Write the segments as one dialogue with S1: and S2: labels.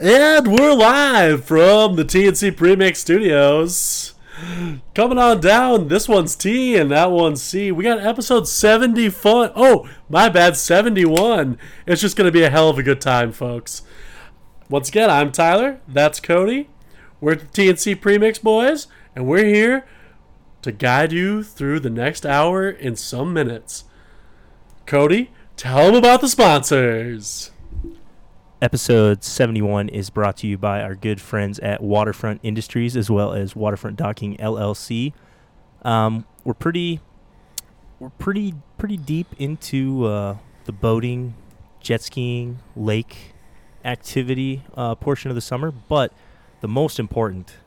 S1: And we're live from the TNC Premix Studios. Coming on down, this one's T and that one's C. We got episode 70 fun. Oh, my bad, 71. It's just going to be a hell of a good time, folks. Once again, I'm Tyler. That's Cody. We're the TNC Premix Boys, and we're here to guide you through the next hour in some minutes. Cody, tell them about the sponsors.
S2: Episode 71 is brought to you by our good friends at Waterfront Industries as well as Waterfront Docking LLC. Um, we're pretty we're pretty pretty deep into uh, the boating, jet skiing, lake activity uh, portion of the summer, but the most important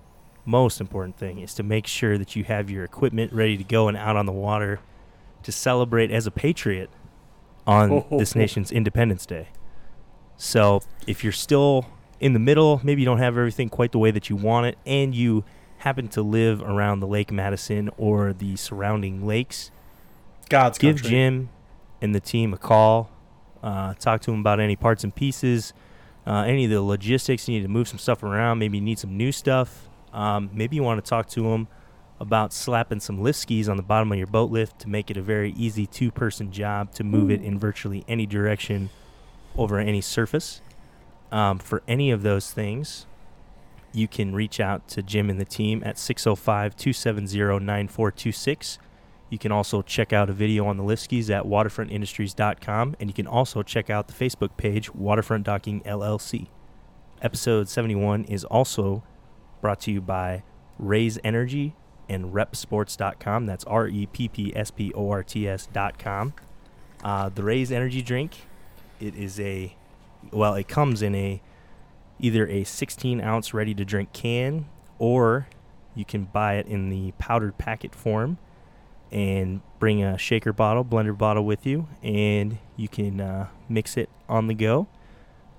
S2: most important thing is to make sure that you have your equipment ready to go and out on the water to celebrate as a patriot on this nation's Independence Day. So if you're still in the middle, maybe you don't have everything quite the way that you want it, and you happen to live around the Lake Madison or the surrounding lakes,
S1: God's
S2: give
S1: country.
S2: Jim and the team a call. Uh, talk to him about any parts and pieces, uh, any of the logistics. You need to move some stuff around. Maybe you need some new stuff. Um, maybe you want to talk to him about slapping some lift skis on the bottom of your boat lift to make it a very easy two-person job to move it in virtually any direction over any surface. Um, for any of those things, you can reach out to Jim and the team at 605 270 9426. You can also check out a video on the lift skis at waterfrontindustries.com, and you can also check out the Facebook page, Waterfront Docking LLC. Episode 71 is also brought to you by Raise Energy and repsports.com. That's R E P P S P O R T S.com. Uh, the Raise Energy drink, it is a, well, it comes in a either a 16 ounce ready to drink can or you can buy it in the powdered packet form and bring a shaker bottle, blender bottle with you, and you can uh, mix it on the go.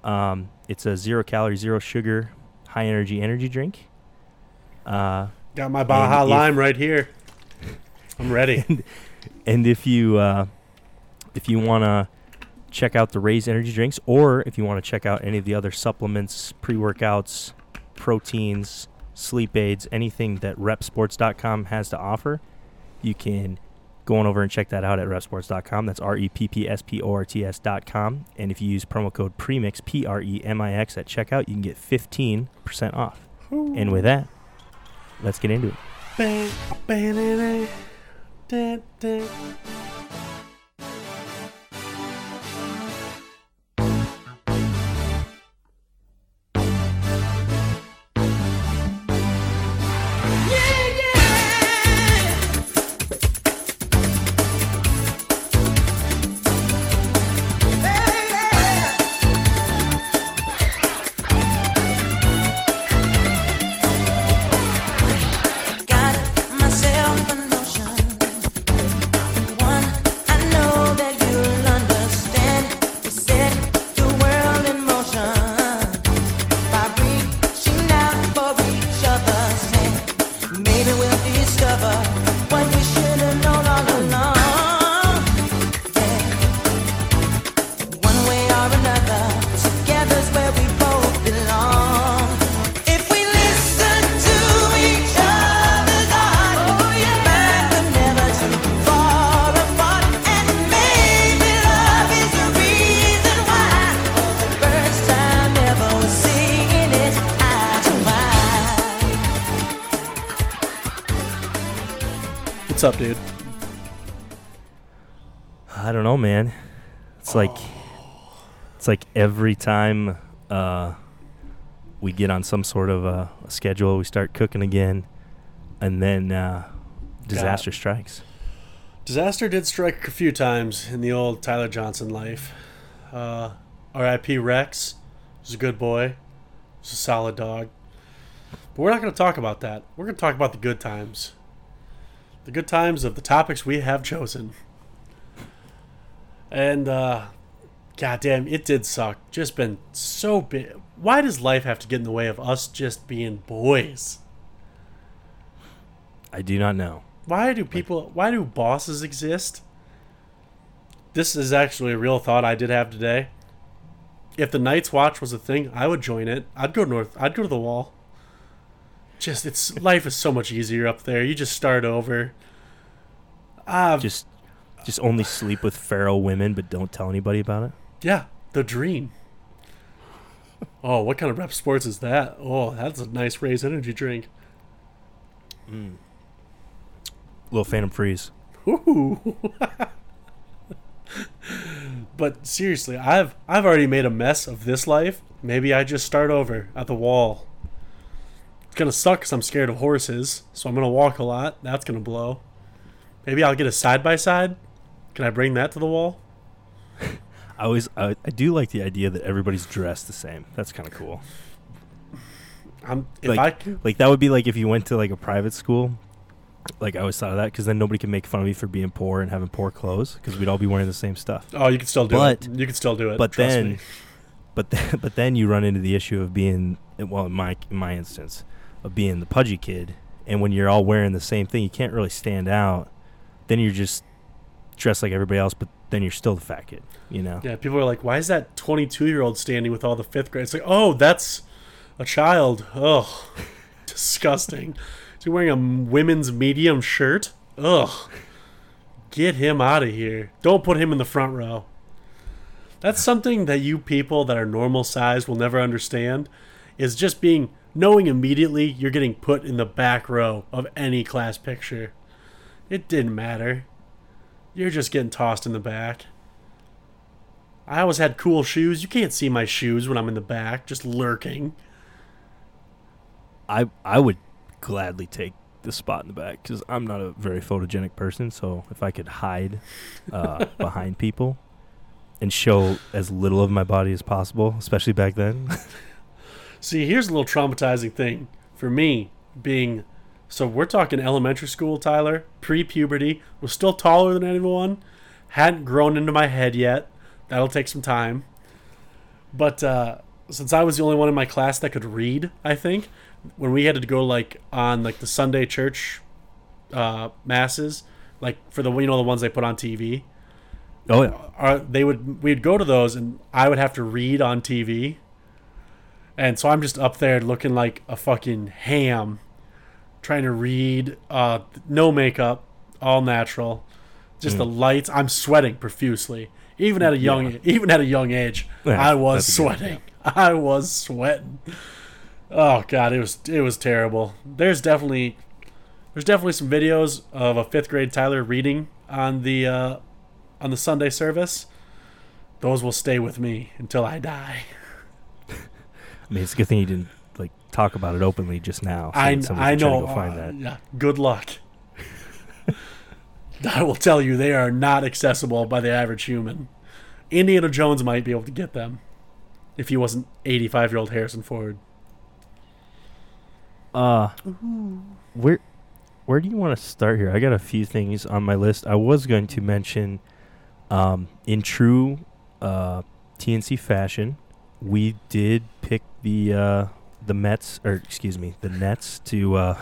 S2: Um, it's a zero calorie, zero sugar, high energy energy drink. Uh,
S1: Got my Baja
S2: And if-
S1: Lime right here. I'm ready.
S2: and if you uh, if you want to check out the Raise energy drinks, or if you want to check out any of the other supplements, pre workouts, proteins, sleep aids, anything that repsports.com has to offer, you can go on over and check that out at repsports.com. That's R E P P S P O R T S.com. And if you use promo code PREMIX, P R E M I X, at checkout, you can get 15% off. And with that, let's get into it.
S1: What's up, dude?
S2: I don't know, man. It's like it's like every time uh, we get on some sort of a, a schedule, we start cooking again, and then uh, disaster strikes.
S1: Disaster did strike a few times in the old Tyler Johnson life. Uh, R.I.P. Rex was a good boy. Was a solid dog. But we're not going to talk about that. We're going to talk about the good times. The good times of the topics we have chosen. And, uh, goddamn, it did suck. Just been so big. Why does life have to get in the way of us just being boys?
S2: I do not know.
S1: Why do people? Why do bosses exist? This is actually a real thought I did have today. if the Night's Watch was a thing, I would join it. I'd go north. I'd go to the wall. Just it's life is so much easier up there. You just start over. Ah,
S2: Just just only sleep with feral women, but don't tell anybody about it.
S1: yeah, the dream. Oh, what kind of rep sports is that? Oh, that's a nice raise energy drink.
S2: Little Phantom Freeze.
S1: Ooh. but seriously, I've I've already made a mess of this life. Maybe I just start over at the wall. It's gonna suck because I'm scared of horses, so I'm gonna walk a lot. That's gonna blow. Maybe I'll get a side by side. Can I bring that to the wall?
S2: I always I, I do like the idea that everybody's dressed the same. That's kind of cool.
S1: I'm if
S2: like,
S1: I can.
S2: like that would be like if you went to like a private school. Like I always thought of that because then nobody can make fun of me for being poor and having poor clothes because we'd all be wearing the same stuff.
S1: Oh, you can still do
S2: But-
S1: it. You can still do it.
S2: But then,
S1: me.
S2: but then, but then you run into the issue of being well in my in my instance of being the pudgy kid, and when you're all wearing the same thing, you can't really stand out. Then you're just dressed like everybody else, but then you're still the fat kid. You know.
S1: Yeah, people are like, "Why is that 22 year old standing with all the fifth grade?" It's like, "Oh, that's a child." Ugh, disgusting. Is he wearing a women's medium shirt? Ugh, get him out of here. Don't put him in the front row. That's something that you people that are normal size will never understand. Is just being knowing immediately you're getting put in the back row of any class picture. It didn't matter. You're just getting tossed in the back. I always had cool shoes. You can't see my shoes when I'm in the back, just lurking.
S2: I I would gladly take the spot in the back because I'm not a very photogenic person. So if I could hide uh, behind people and show as little of my body as possible, especially back then.
S1: See, here's a little traumatizing thing for me being. So we're talking elementary school, Tyler, pre puberty, was still taller than anyone, hadn't grown into my head yet. That'll take some time. But uh, since I was the only one in my class that could read, I think, when we had to go like on like the Sunday church uh, masses, like for the you know the ones they put on TV,
S2: oh yeah,
S1: are they would we'd go to those and I would have to read on TV. And so I'm just up there looking like a fucking ham trying to read uh no makeup, all natural. Just the lights. I'm sweating profusely. Even at a young
S2: Yeah.
S1: even at a young age,
S2: Yeah,
S1: I was
S2: a good-
S1: sweating. I was sweating. Oh god, it was it was terrible. There's definitely there's definitely some videos of a 5th grade Tyler reading on the uh on the Sunday service, those will stay with me until I die.
S2: I mean it's a good thing you didn't like talk about it openly just now. so
S1: I,
S2: that
S1: I
S2: can try to
S1: know.
S2: Go find
S1: uh,
S2: that.
S1: yeah, good luck. I will tell you, they are not accessible by the average human. Indiana Jones might be able to get them if he wasn't 85 year old Harrison Ford.
S2: Uh, where where do you want to start here? I got a few things on my list. I was going to mention, um, in true uh, TNC fashion, we did pick the uh, the Mets, or excuse me, the Nets to uh,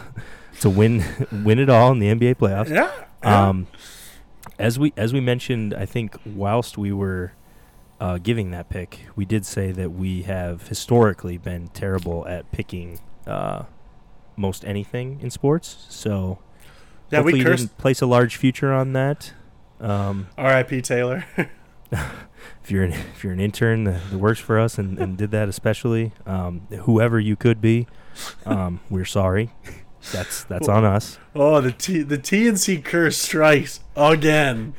S2: to win win it all in the NBA playoffs.
S1: Yeah.
S2: Um, as we as we mentioned, I think whilst we were uh, giving that pick, we did say that we have historically been terrible at picking uh, most anything in sports. So
S1: yeah,
S2: hopefully
S1: we
S2: you didn't place a large future on that. Um,
S1: R.I.P. Taylor.
S2: if you're an, if you're an intern that, that works for us and, and did that especially, um, whoever you could be, um, we're sorry. That's that's on us.
S1: oh, the T the TNC curse strikes again,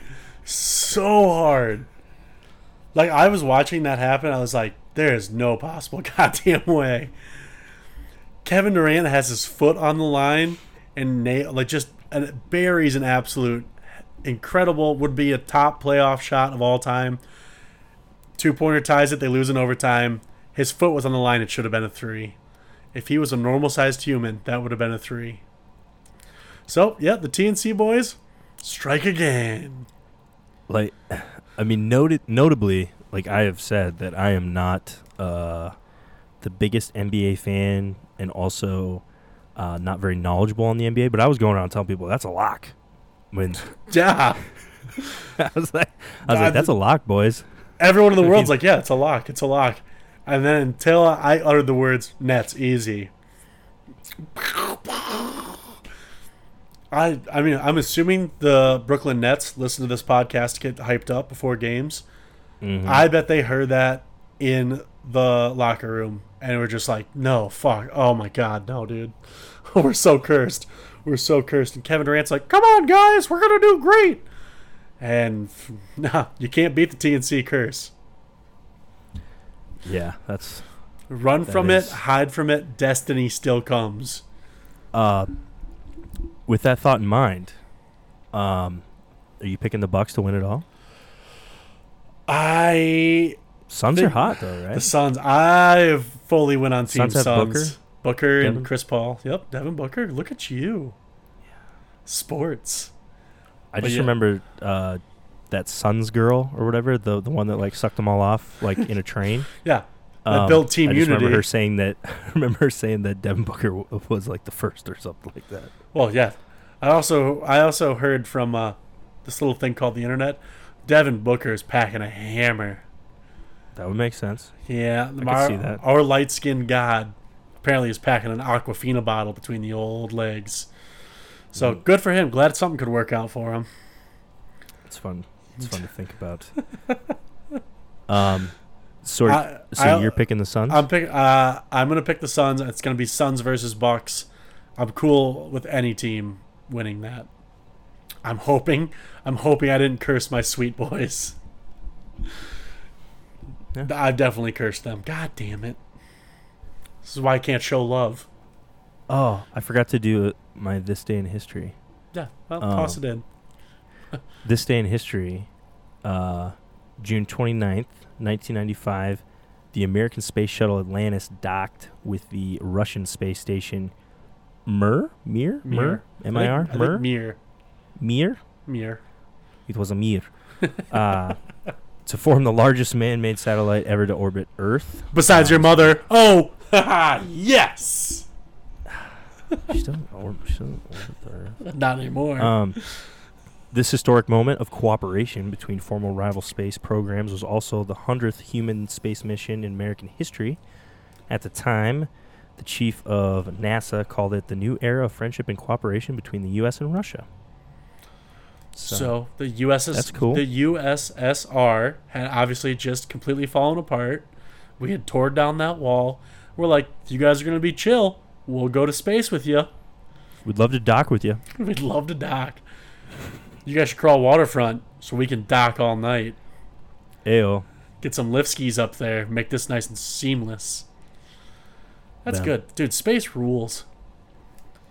S1: so hard. Like I was watching that happen, I was like, "There is no possible goddamn way." Kevin Durant has his foot on the line and nail like just uh, buries an absolute incredible would be a top playoff shot of all time. Two pointer ties it, they lose in overtime. His foot was on the line; it should have been a three. If he was a normal sized human, that would have been a three. So, yeah, the TNC boys strike again.
S2: like i mean noted notably like i have said that i am not uh the biggest nba fan and also uh not very knowledgeable on the nba but i was going around telling people that's a lock when
S1: Yeah.
S2: i was like i was like that's a lock boys
S1: everyone in the world's like, yeah, it's a lock, it's a lock. And then until I uttered the words Nets easy. I I mean I'm assuming the Brooklyn Nets listen to this podcast to get hyped up before games.
S2: Mhm.
S1: I bet they heard that in the locker room and were just like, no, fuck. Oh my god, no, dude. we're so cursed. We're so cursed. And Kevin Durant's like, come on, guys, we're going to do great. And nah, you can't beat the TNC curse.
S2: yeah, that's
S1: Run
S2: That
S1: from
S2: is-
S1: it, hide from it, destiny still comes.
S2: uh with that thought in mind, um are you picking the Bucks to win it all?
S1: I
S2: Suns are hot though, right?
S1: the Suns. I fully went on Team
S2: Suns have
S1: Suns.
S2: Booker? Devin?
S1: and Chris Paul. Yep, Devin Booker. Look at you. Sports.
S2: I
S1: But
S2: just
S1: yeah.
S2: remember uh, that Suns girl or whatever, the the one that like sucked them all off like in a train.
S1: Yeah. That built Team
S2: Um, I just
S1: Unity.
S2: remember her saying that. I remember her saying that Devin Booker w- was like the first or something like that.
S1: Well, yeah. I also I also heard from uh, this little thing called the internet. Devin Booker is packing a hammer.
S2: That would make sense.
S1: Yeah,
S2: could
S1: our,
S2: see that.
S1: our light skinned god apparently is packing an Aquafina bottle between the old legs. So
S2: Mm.
S1: good for him. Glad something could work out for him.
S2: It's fun. It's fun to think about. Um, so
S1: I-
S2: so
S1: I-
S2: you're picking the Suns?
S1: I'm pick. Uh, I'm gonna pick the Suns. It's gonna be Suns versus Bucks. I'm cool with any team winning that. I'm hoping. I'm hoping I didn't curse my sweet boys.
S2: Yeah.
S1: I've definitely cursed them. God damn it. This is why I can't show love.
S2: oh, I forgot to do my this day in history.
S1: Yeah, well,
S2: Um,
S1: toss it in.
S2: This day in history, uh, June 29th, 1995, the American space shuttle Atlantis docked with the Russian space station Mir? Mir? Mir? M I R?
S1: I think- I think
S2: Mir?
S1: Mir.
S2: Mir?
S1: Mir.
S2: It was a Mir. uh, to form the largest man made satellite ever to orbit Earth.
S1: Besides
S2: Um,
S1: your mother. Oh, yes.
S2: She doesn't orbit, she doesn't orbit the Earth.
S1: Not anymore.
S2: Um, this historic moment of cooperation between former rival space programs was also the 100th human space mission in American history. At the time, the chief of NASA called it the new era of friendship and cooperation between the U.S. and Russia.
S1: So, the USS
S2: That's cool.
S1: the USSR had obviously just completely fallen apart. We had torn down that wall. We're like, you guys are gonna be chill. We'll go to space with you.
S2: we'd love to dock with you.
S1: We'd love to dock. You guys should crawl waterfront so we can dock all night.
S2: Ayo.
S1: Get some lift skis up there. Make this nice and seamless. That's good, dude. Space rules.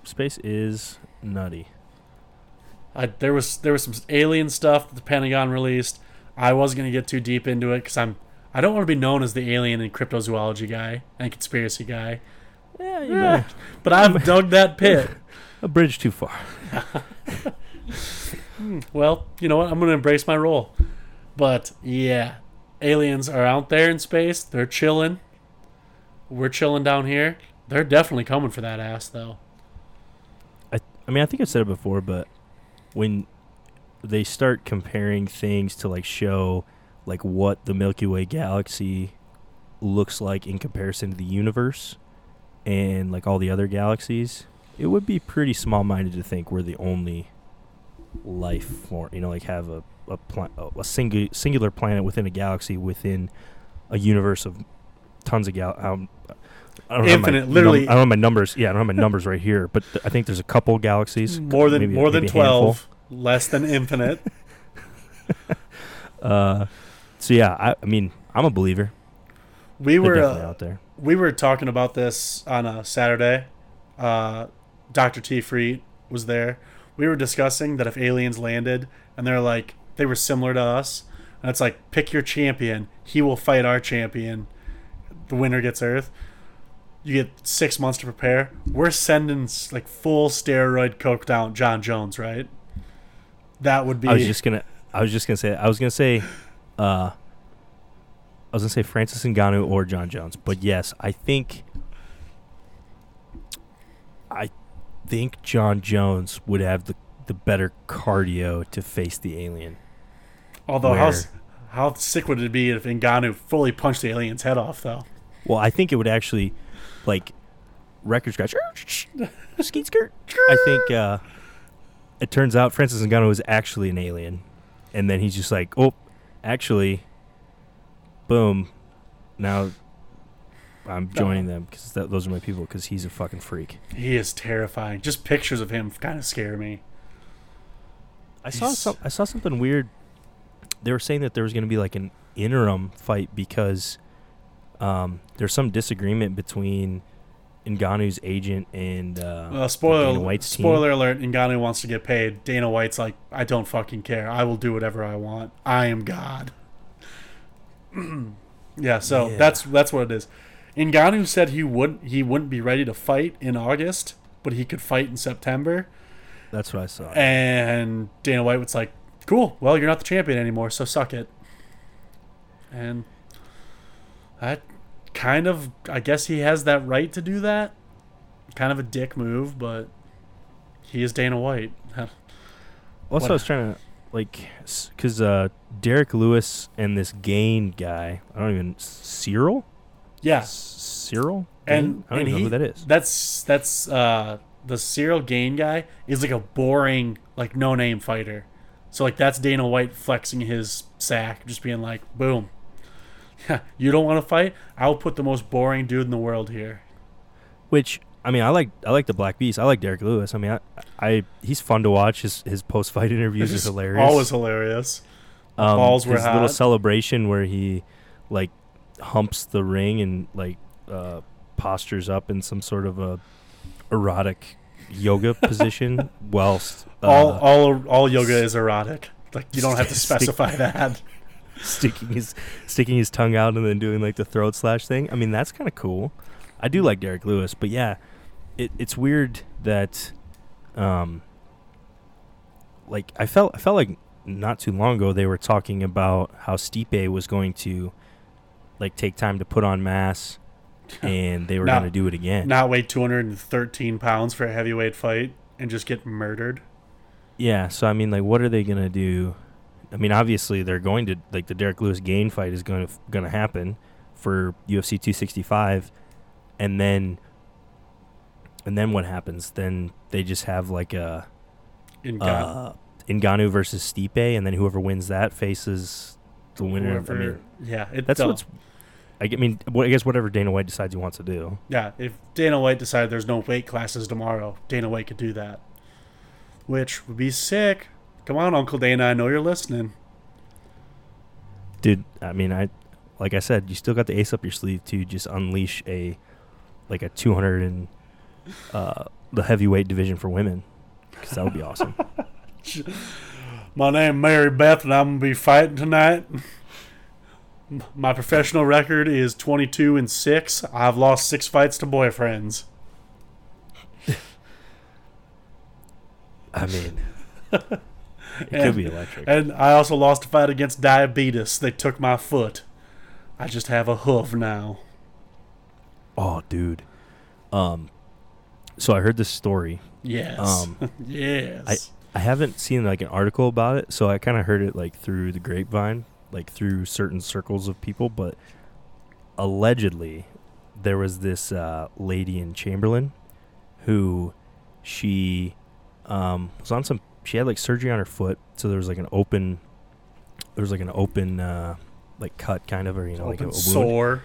S2: Space is nutty.
S1: I, there was there was some alien stuff that the Pentagon released. I wasn't gonna get too deep into it because I'm I don't want to be known as the alien and cryptozoology guy and conspiracy guy.
S2: Yeah, you
S1: Yeah. But I've dug that pit.
S2: a bridge too far.
S1: Well, you know what? I'm gonna embrace my role. But yeah, aliens are out there in space. They're chilling. We're chilling down here. They're definitely coming for that ass though.
S2: I, I mean, I think I've said it before, but when they start comparing things to like show like what the Milky Way galaxy looks like in comparison to the universe and like all the other galaxies, it would be pretty small-minded to think we're the only life form. You know, like have a a, pla- a single singular planet within a galaxy within a universe of tons of gal. Um, I don't have my
S1: Infinite,
S2: num-
S1: literally-
S2: I don't have my numbers. Yeah, I don't have my numbers right here, but th- I think there's a couple galaxies.
S1: More than
S2: maybe-
S1: more than
S2: maybe handful.
S1: twelve. Less than infinite.
S2: Uh, so yeah, I, I mean, I'm a believer.
S1: We
S2: They're
S1: were uh,
S2: out there.
S1: we were talking about this on a Saturday. Uh, Dr. T. Freet was there. We were discussing that if aliens landed and they're like they were similar to us, and it's like pick your champion. He will fight our champion. The winner gets Earth. You get six months to prepare. We're sending like full steroid coked out Jon Jones, right? That would be.
S2: I was just gonna. I was just gonna say. I was gonna say. Uh, I was gonna say Francis Ngannou or Jon Jones, but yes, I think. I think Jon Jones would have the the better cardio to face the alien.
S1: although how How sick would it be if Ngannou fully punched the alien's head off, though?
S2: Well, I think it would actually, like, record scratch, skeet skirt. I think uh, it turns out Francis Ngannou is actually an alien, and then he's just like, oh, actually, boom, now I'm joining them because those are my people because he's a fucking freak.
S1: He is terrifying. Just pictures of him kind of scare me.
S2: I saw some, I saw something weird. They were saying that there was going to be like an interim fight because um, there's some disagreement between Ngannou's agent and uh,
S1: Uh, spoiler
S2: Dana White's team.
S1: spoiler alert: Ngannou wants to get paid. Dana White's like, I don't fucking care. I will do whatever I want. I am God. yeah, so
S2: Yeah.
S1: that's that's what it is. Ngannou said he wouldn't he wouldn't be ready to fight in August, but he could fight in September.
S2: That's what I saw.
S1: And Dana White was like, "Cool. Well, you're not the champion anymore, so suck it." And that kind of, I guess he has that right to do that. Kind of a dick move, but he is Dana White.
S2: Also, I was trying to like because uh, Derrick Lewis and this Gane guy. I don't even Ciryl.
S1: yeah,
S2: Ciryl.
S1: and
S2: I don't
S1: and
S2: even
S1: he,
S2: know who that is.
S1: That's that's uh, the Ciryl Gane guy is like a boring, like no name fighter. So like that's Dana White flexing his sack, just being like, "Boom, you don't want to fight? I'll put the most boring dude in the world here."
S2: Which I mean, I like I like the Black Beast. I like Derrick Lewis. I mean, I, I he's fun to watch. His his post fight interviews are hilarious.
S1: Always hilarious.
S2: um,
S1: balls were
S2: his little celebration where he like humps the ring and like uh, postures up in some sort of a erotic yoga position whilst uh,
S1: all all all yoga is erotic. Like you don't have to specify that.
S2: sticking his sticking his tongue out and then doing like the throat slash thing. I mean, that's kind of cool. I do like Derrick Lewis, but yeah, it, it's weird that, um, like I felt I felt like not too long ago they were talking about how Stipe was going to, like, take time to put on mass, and they were going to do it again.
S1: Not weigh 213 pounds for a heavyweight fight and just get murdered.
S2: Yeah, so I mean, like, what are they gonna do? I mean, obviously they're going to like the Derrick Lewis Gane fight is going to going to happen for UFC 265, and then and then what happens? Then they just have like a
S1: In
S2: uh, Ngannou versus Stipe, and then whoever wins that faces the winner.
S1: whoever,
S2: I mean,
S1: yeah, it,
S2: that's
S1: no.
S2: what's. I mean, I guess whatever Dana White decides he wants to do.
S1: Yeah, if Dana White decided there's no weight classes tomorrow, Dana White could do that. Which would be sick. Come on, Uncle Dana, I know you're listening.
S2: dude i mean i like i said you still got the ace up your sleeve to just unleash a like a 200 and uh the heavyweight division for women because that would be awesome
S1: My name Mary Beth, and I'm gonna be fighting tonight. My professional record is 22 and six. I've lost six fights to boyfriends.
S2: i mean it could
S1: And-
S2: be electric
S1: And I also lost a fight against diabetes. They took my foot. I just have a hoof now.
S2: oh dude um so i heard this story
S1: Yes.
S2: Um,
S1: yes.
S2: i haven't seen like an article about it so i kind of heard it like through the grapevine like through certain circles of people but allegedly there was this uh, lady in chamberlain who she um, was on some she had like surgery on her foot so there was like an open there was like an open uh, like cut kind of or you know like a, a wound
S1: sore.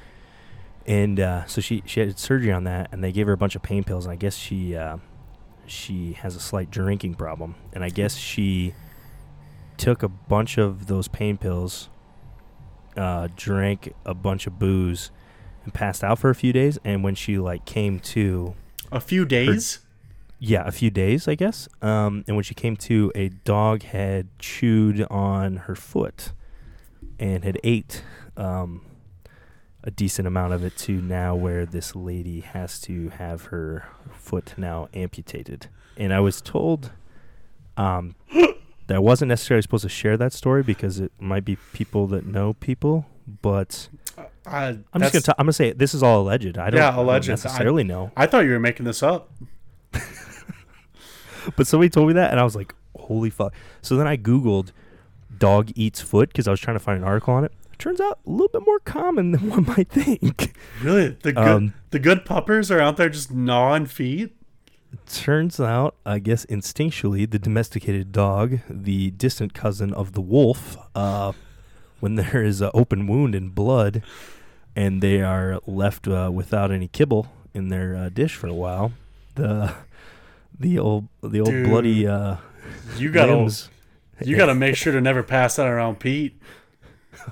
S2: and uh, so she she had surgery on that, and they gave her a bunch of pain pills, and I guess she uh, she has a slight drinking problem, and I guess she took a bunch of those pain pills, uh, drank a bunch of booze, and passed out for a few days, and when she like came to,
S1: A few days.
S2: Yeah, a few days, I guess, um, and when she came to, a dog had chewed on her foot, and had ate. Um, a decent amount of it to now where this lady has to have her foot now amputated. And I was told um, that I wasn't necessarily supposed to share that story because it might be people that know people, but
S1: I,
S2: I'm just gonna t- I'm gonna say it, this is all alleged. I don't,
S1: Yeah,
S2: I don't
S1: alleged. I-
S2: necessarily know,
S1: I thought you were making this up.
S2: but somebody told me that, and I was like, "Holy fuck!" So then I googled dog eats foot because I was trying to find an article on it. Turns out a little bit more common than one might think.
S1: Really, the good
S2: Um,
S1: the good puppers are out there just gnawing feet.
S2: Turns out, I guess instinctually, the domesticated dog, the distant cousin of the wolf, uh, when there is an open wound and blood, and they are left uh, without any kibble in their uh, dish for a while, the the old the old
S1: Dude,
S2: bloody uh,
S1: You
S2: limbs.
S1: you gotta make sure to never pass that around Pete.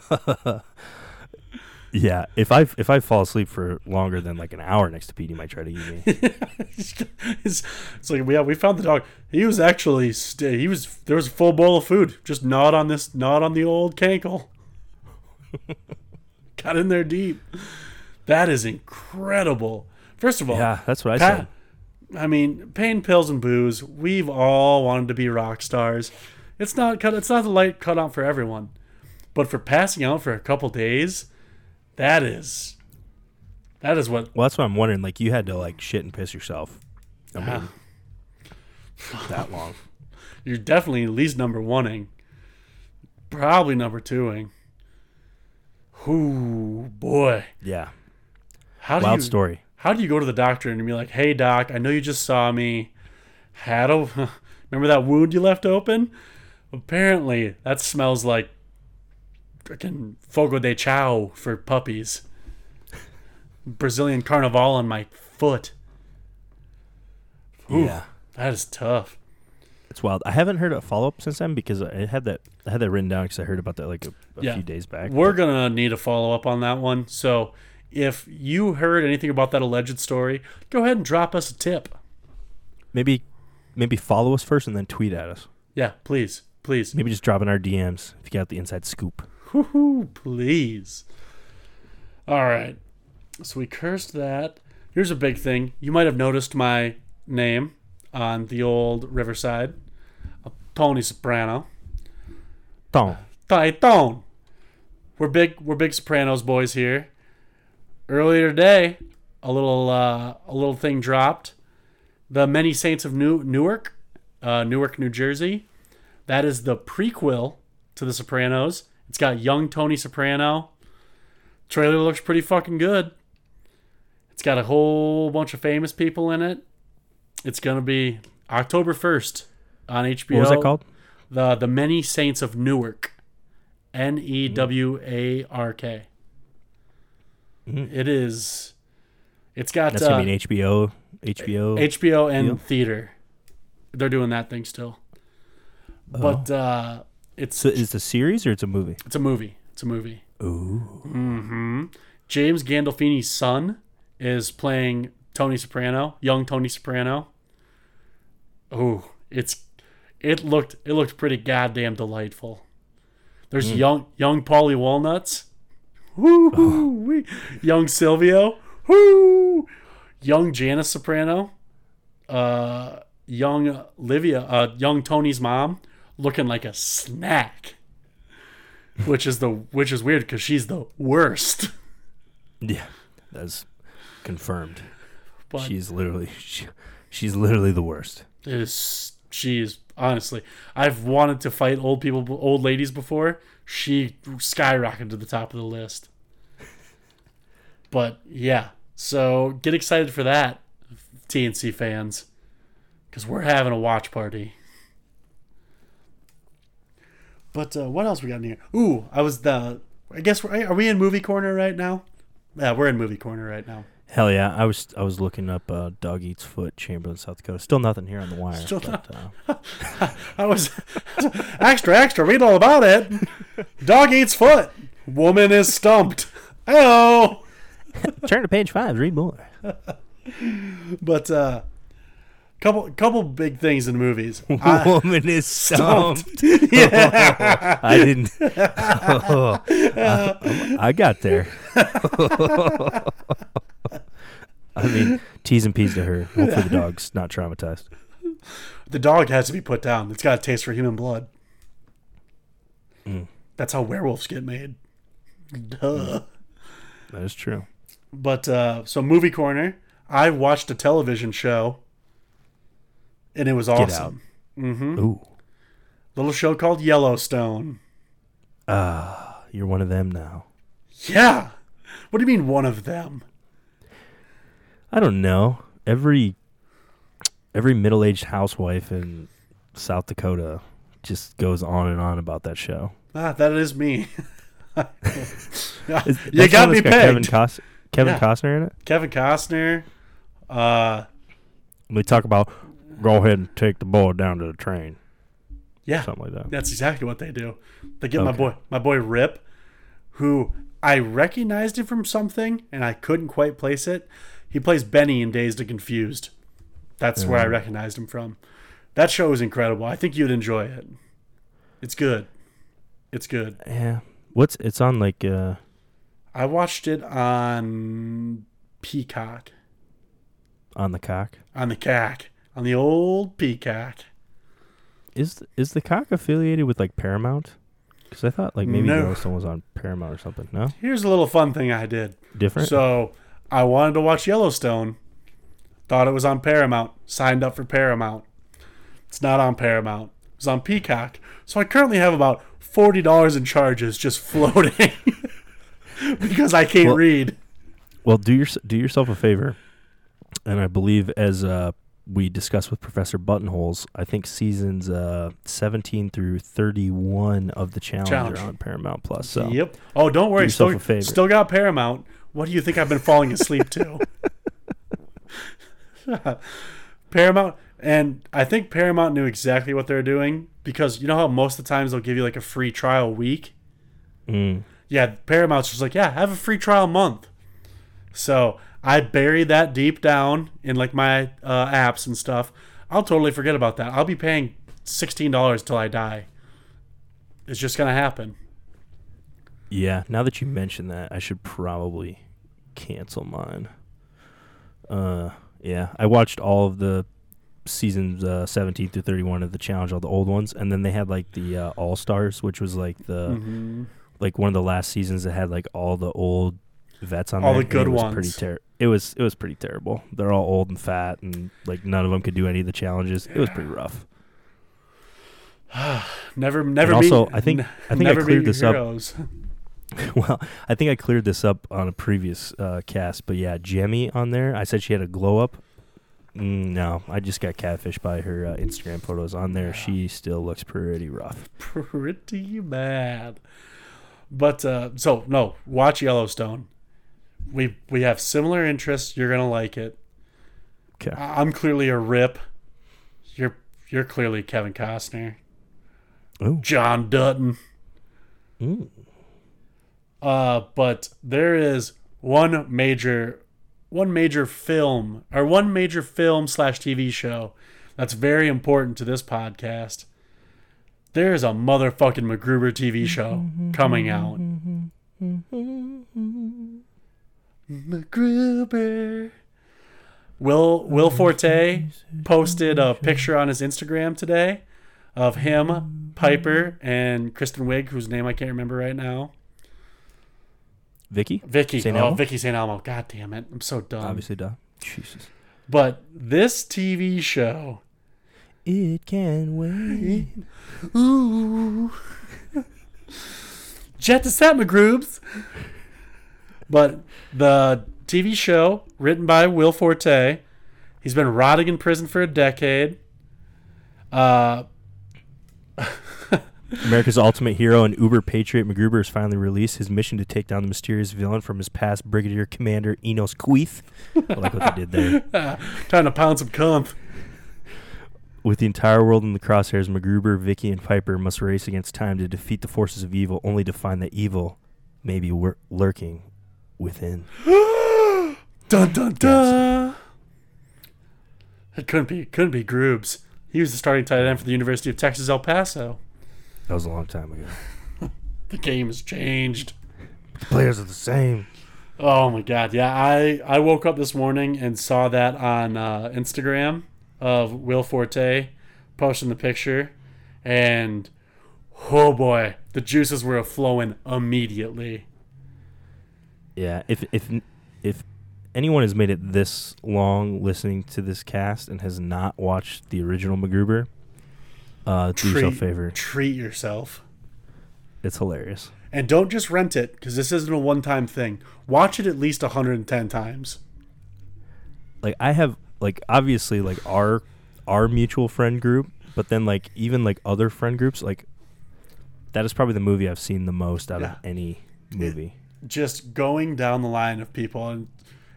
S2: Yeah, if I if I fall asleep for longer than like an hour next to Pete, he might try to eat me.
S1: it's, it's like yeah, we found the dog. He was actually st- he was there was a full bowl of food. Just gnawed on this, gnawed on the old cankle. Got in there deep. That is incredible. First of all,
S2: yeah, that's what I
S1: Pa-
S2: said.
S1: I mean, pain, pills, and booze. We've all wanted to be rock stars. It's not cut. It's not the light cut out for everyone, but for passing out for a couple days, that is. That is what.
S2: Well, that's what I'm wondering. Like, you had to like shit and piss yourself. I mean, ah. that long.
S1: You're definitely at least number oneing. Probably number twoing. Ooh boy,
S2: Yeah,
S1: how
S2: wild
S1: you
S2: story.
S1: How do you go to the doctor and be like, "Hey doc, I know you just saw me. Had a remember that wound you left open? Apparently, that smells like freaking Fogo de Chao for puppies. Brazilian Carnival on my foot. Ooh,
S2: Yeah,
S1: that is tough.
S2: it's wild. I haven't heard a follow up since then because I had that I had that written down because I heard about that like a, a
S1: Yeah.
S2: few days back.
S1: We're gonna need a follow up on that one. So if you heard anything about that alleged story, go ahead and drop us a tip.
S2: maybe maybe follow us first and then tweet at us.
S1: Yeah, please, please.
S2: Maybe just drop in our DMs if you got the inside scoop.
S1: Woo-hoo, please. All right. So we cursed that. Here's a big thing. You might have noticed my name on the old Riverside. Tony Soprano.
S2: Tom.
S1: Tone. We're big. We're big Sopranos boys here. Earlier today, a little uh, a little thing dropped. The Many Saints of New Newark, uh, Newark, New Jersey. That is the prequel to The Sopranos. It's got young Tony Soprano. Trailer looks pretty fucking good. It's got a whole bunch of famous people in it. It's gonna be October first on HBO.
S2: What was that called?
S1: The The Many Saints of Newark. N E W A R K.
S2: Mhm.
S1: It is. It's got
S2: That's
S1: uh,
S2: gonna be an HBO. HBO.
S1: HBO and
S2: deal?
S1: theater. They're doing that thing still. But uh, it's
S2: so is it a series or it's a movie?
S1: it's a movie. It's a movie.
S2: Ooh.
S1: hmm James Gandolfini's son is playing Tony Soprano, young Tony Soprano. Oh, it's it looked it looked pretty goddamn delightful. There's young young Paulie Walnuts. Woo. Young Silvio. Woo. Young Janice Soprano. Uh young Livia, uh young Tony's mom looking like a snack. Which is the which is weird cuz she's the worst.
S2: Yeah, that's confirmed.
S1: But
S2: she's literally she, she's literally the worst.
S1: Is she is honestly I've wanted to fight old people old ladies before. She skyrocketed to the top of the list. But yeah, so get excited for that, TNC fans, because we're having a watch party. But uh, what else we got in here? Ooh, I was the. I guess we're, are we in movie corner right now? Yeah, we're in movie corner right now.
S2: Hell yeah! I was I was looking up uh, Dog Eats Foot, Chamberlain, South Dakota. Still nothing here on the wire.
S1: Still
S2: but, uh,
S1: I was extra, extra. Read all about it. Dog eats foot. Woman is stumped. Oh,
S2: turn to page five. Read more.
S1: but uh, couple couple big things in movies. I,
S2: Woman is stumped.
S1: yeah.
S2: I didn't. I, I got there. I mean, T's and P's to her. Hopefully, the dog's not traumatized.
S1: The dog has to be put down. It's got a taste for human blood.
S2: Mm.
S1: That's how werewolves get made. Duh.
S2: That is true.
S1: But uh, so movie corner. I watched a television show, and it was awesome. Mm-hmm.
S2: Ooh,
S1: Little show called Yellowstone.
S2: Ah, you're one of them now.
S1: Yeah. What do you mean one of them?
S2: I don't know. Every every middle-aged housewife in South Dakota just goes on and on about that show.
S1: Ah, that is me. You got me
S2: Kevin,
S1: pegged.
S2: Cos- Kevin
S1: Yeah.
S2: Costner in it.
S1: Kevin Costner. Uh,
S2: We talk about go ahead and take the boy down to the train,
S1: yeah,
S2: something like that.
S1: that's exactly what they do. They get my boy, my boy Rip, who I recognized him from something and I couldn't quite place it. He plays Benny in Dazed and Confused. That's where I
S2: Mhm.
S1: recognized him from. That show is incredible. I think you'd enjoy it. It's good. It's good.
S2: Yeah. What's it's on like uh
S1: I watched it on Peacock,
S2: on the cock?
S1: on the cack, on the old Peacock.
S2: Is is the cock affiliated with like Paramount? Because I thought like maybe
S1: No.
S2: Yellowstone was on Paramount or something. No,
S1: Here's a little fun thing I did.
S2: different.
S1: So I wanted to watch Yellowstone. Thought it was on Paramount. Signed up for Paramount. It's not on Paramount. It's on Peacock. So I currently have about forty dollars in charges just floating because I can't
S2: Well-
S1: read.
S2: well, do your do yourself a favor, and I believe as uh, we discussed with Professor Buttonholes, I think seasons uh, seventeen through thirty one of the challenge,
S1: Challenge.
S2: are on Paramount Plus. So
S1: Yep. Oh, don't worry. Still,
S2: a favor.
S1: still got Paramount. What do you think I've been falling asleep to? Paramount, and I think Paramount knew exactly what they're doing because you know how most of the times they'll give you like a free trial week.
S2: Mm.
S1: Yeah, Paramount's just like, yeah, have a free trial month. So I buried that deep down in like my uh, apps and stuff. I'll totally forget about that. I'll be paying sixteen dollars till I die. It's just gonna happen.
S2: Yeah, now that you mention that, I should probably cancel mine. Uh, yeah, I watched all of the seasons uh, 17 through 31 of the challenge, all the old ones, and then they had like the uh, All Stars, which was like the
S1: Mhm.
S2: like one of the last seasons that had like all the old vets on
S1: All
S2: there.
S1: the good
S2: it was
S1: ones.
S2: Pretty ter- it was it was pretty terrible. They're all old and fat, and like none of them could do any of the challenges. It was pretty rough.
S1: Never, never.
S2: And also,
S1: meet-
S2: I think-
S1: n-
S2: I think I cleared this up. well, I think I cleared this up on a previous uh, cast, but yeah, Jemmye on there. I said she had a glow up. Mm, no, I just got catfished by her uh, Instagram photos on there. She still looks pretty rough.
S1: Pretty bad. But uh, so no, watch Yellowstone. We we have similar interests. You're gonna like it.
S2: 'Kay.
S1: I- I'm clearly a rip. You're you're clearly Kevin Costner,
S2: Oh,
S1: John Dutton.
S2: mm.
S1: Uh, but there is one major, one major film or one major film slash TV show that's very important to this podcast. There is a motherfucking MacGruber TV show coming out. MacGruber. Will Will Forte posted a picture on his Instagram today of him, Piper, and Kristen Wiig, whose name I can't remember right now.
S2: Vicky,
S1: Vicky.
S2: St.
S1: oh,
S2: Elmo?
S1: Vicky St. Elmo. God damn it. I'm so dumb.
S2: obviously, duh. Jesus,
S1: But this TV show.
S2: it can wait.
S1: Ooh. Jet to set, McGroobs. But the TV show, written by Will Forte, he's been rotting in prison for a decade. Uh,
S2: America's ultimate hero and uber patriot MacGruber is finally released. His mission to take down the mysterious villain from his past, Brigadier Commander Enos Queeth. I like what they did there.
S1: trying to pound some cunt.
S2: With the entire world in the crosshairs, MacGruber, Vicky, and Piper must race against time to defeat the forces of evil, only to find that evil may be wor- lurking within.
S1: Dun dun dun. It couldn't be. Couldn't be Groobs. He was the starting tight end for the University of Texas El Paso.
S2: That was a long time ago.
S1: The game has changed.
S2: The players are the same.
S1: Oh my god, yeah. I I woke up this morning and saw that on uh, Instagram of Will Forte posting the picture, and oh boy, the juices were flowing immediately.
S2: Yeah, if if if anyone has made it this long listening to this cast and has not watched the original MacGruber, uh, do yourself a favor.
S1: treat yourself.
S2: it's hilarious.
S1: And don't just rent it because this isn't a one-time thing. Watch it at least 110 times.
S2: Like I have like obviously like our our mutual friend group, but then like even like other friend groups, like that is probably the movie I've seen the most out
S1: Yeah.
S2: of any movie.
S1: Just going down the line of people, and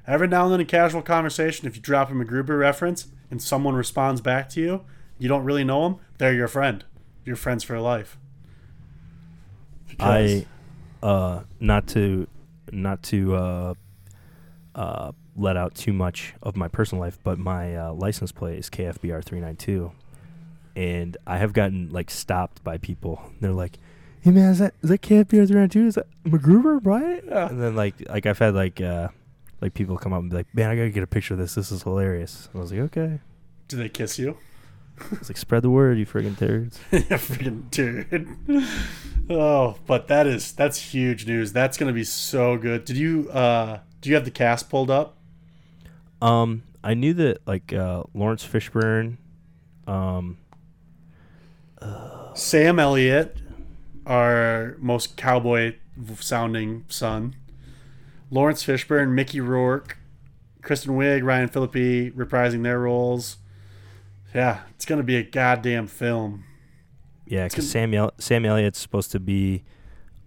S1: every now and then, a casual conversation. If you drop him a Gruber reference and someone responds back to you, you don't really know them. They're your friend. You're friends for life. Because-
S2: I uh not to not to uh uh let out too much of my personal life, but my uh, license plate is KFBR three nine two, and I have gotten like stopped by people. They're like, "Hey man, is that is that KFBR three nine two? Is that MacGruber, right?"
S1: Yeah.
S2: And then like like I've had like uh like people come up and be like, "Man, I gotta get a picture of this. This is hilarious." I was like, "Okay."
S1: do they kiss you?
S2: It's like spread the word, you friggin' turds.
S1: yeah, freaking dude. Oh, but that is that's huge news. That's gonna be so good. Did you uh do you have the cast pulled up?
S2: Um, I knew that like uh, Laurence Fishburne, um,
S1: Sam Elliott, our most cowboy sounding son. Laurence Fishburne, Mickey Rourke, Kristen Wiig, Ryan Phillippe reprising their roles. Yeah, it's gonna be a goddamn film.
S2: yeah, because Sam El- Sam Elliott's supposed to be,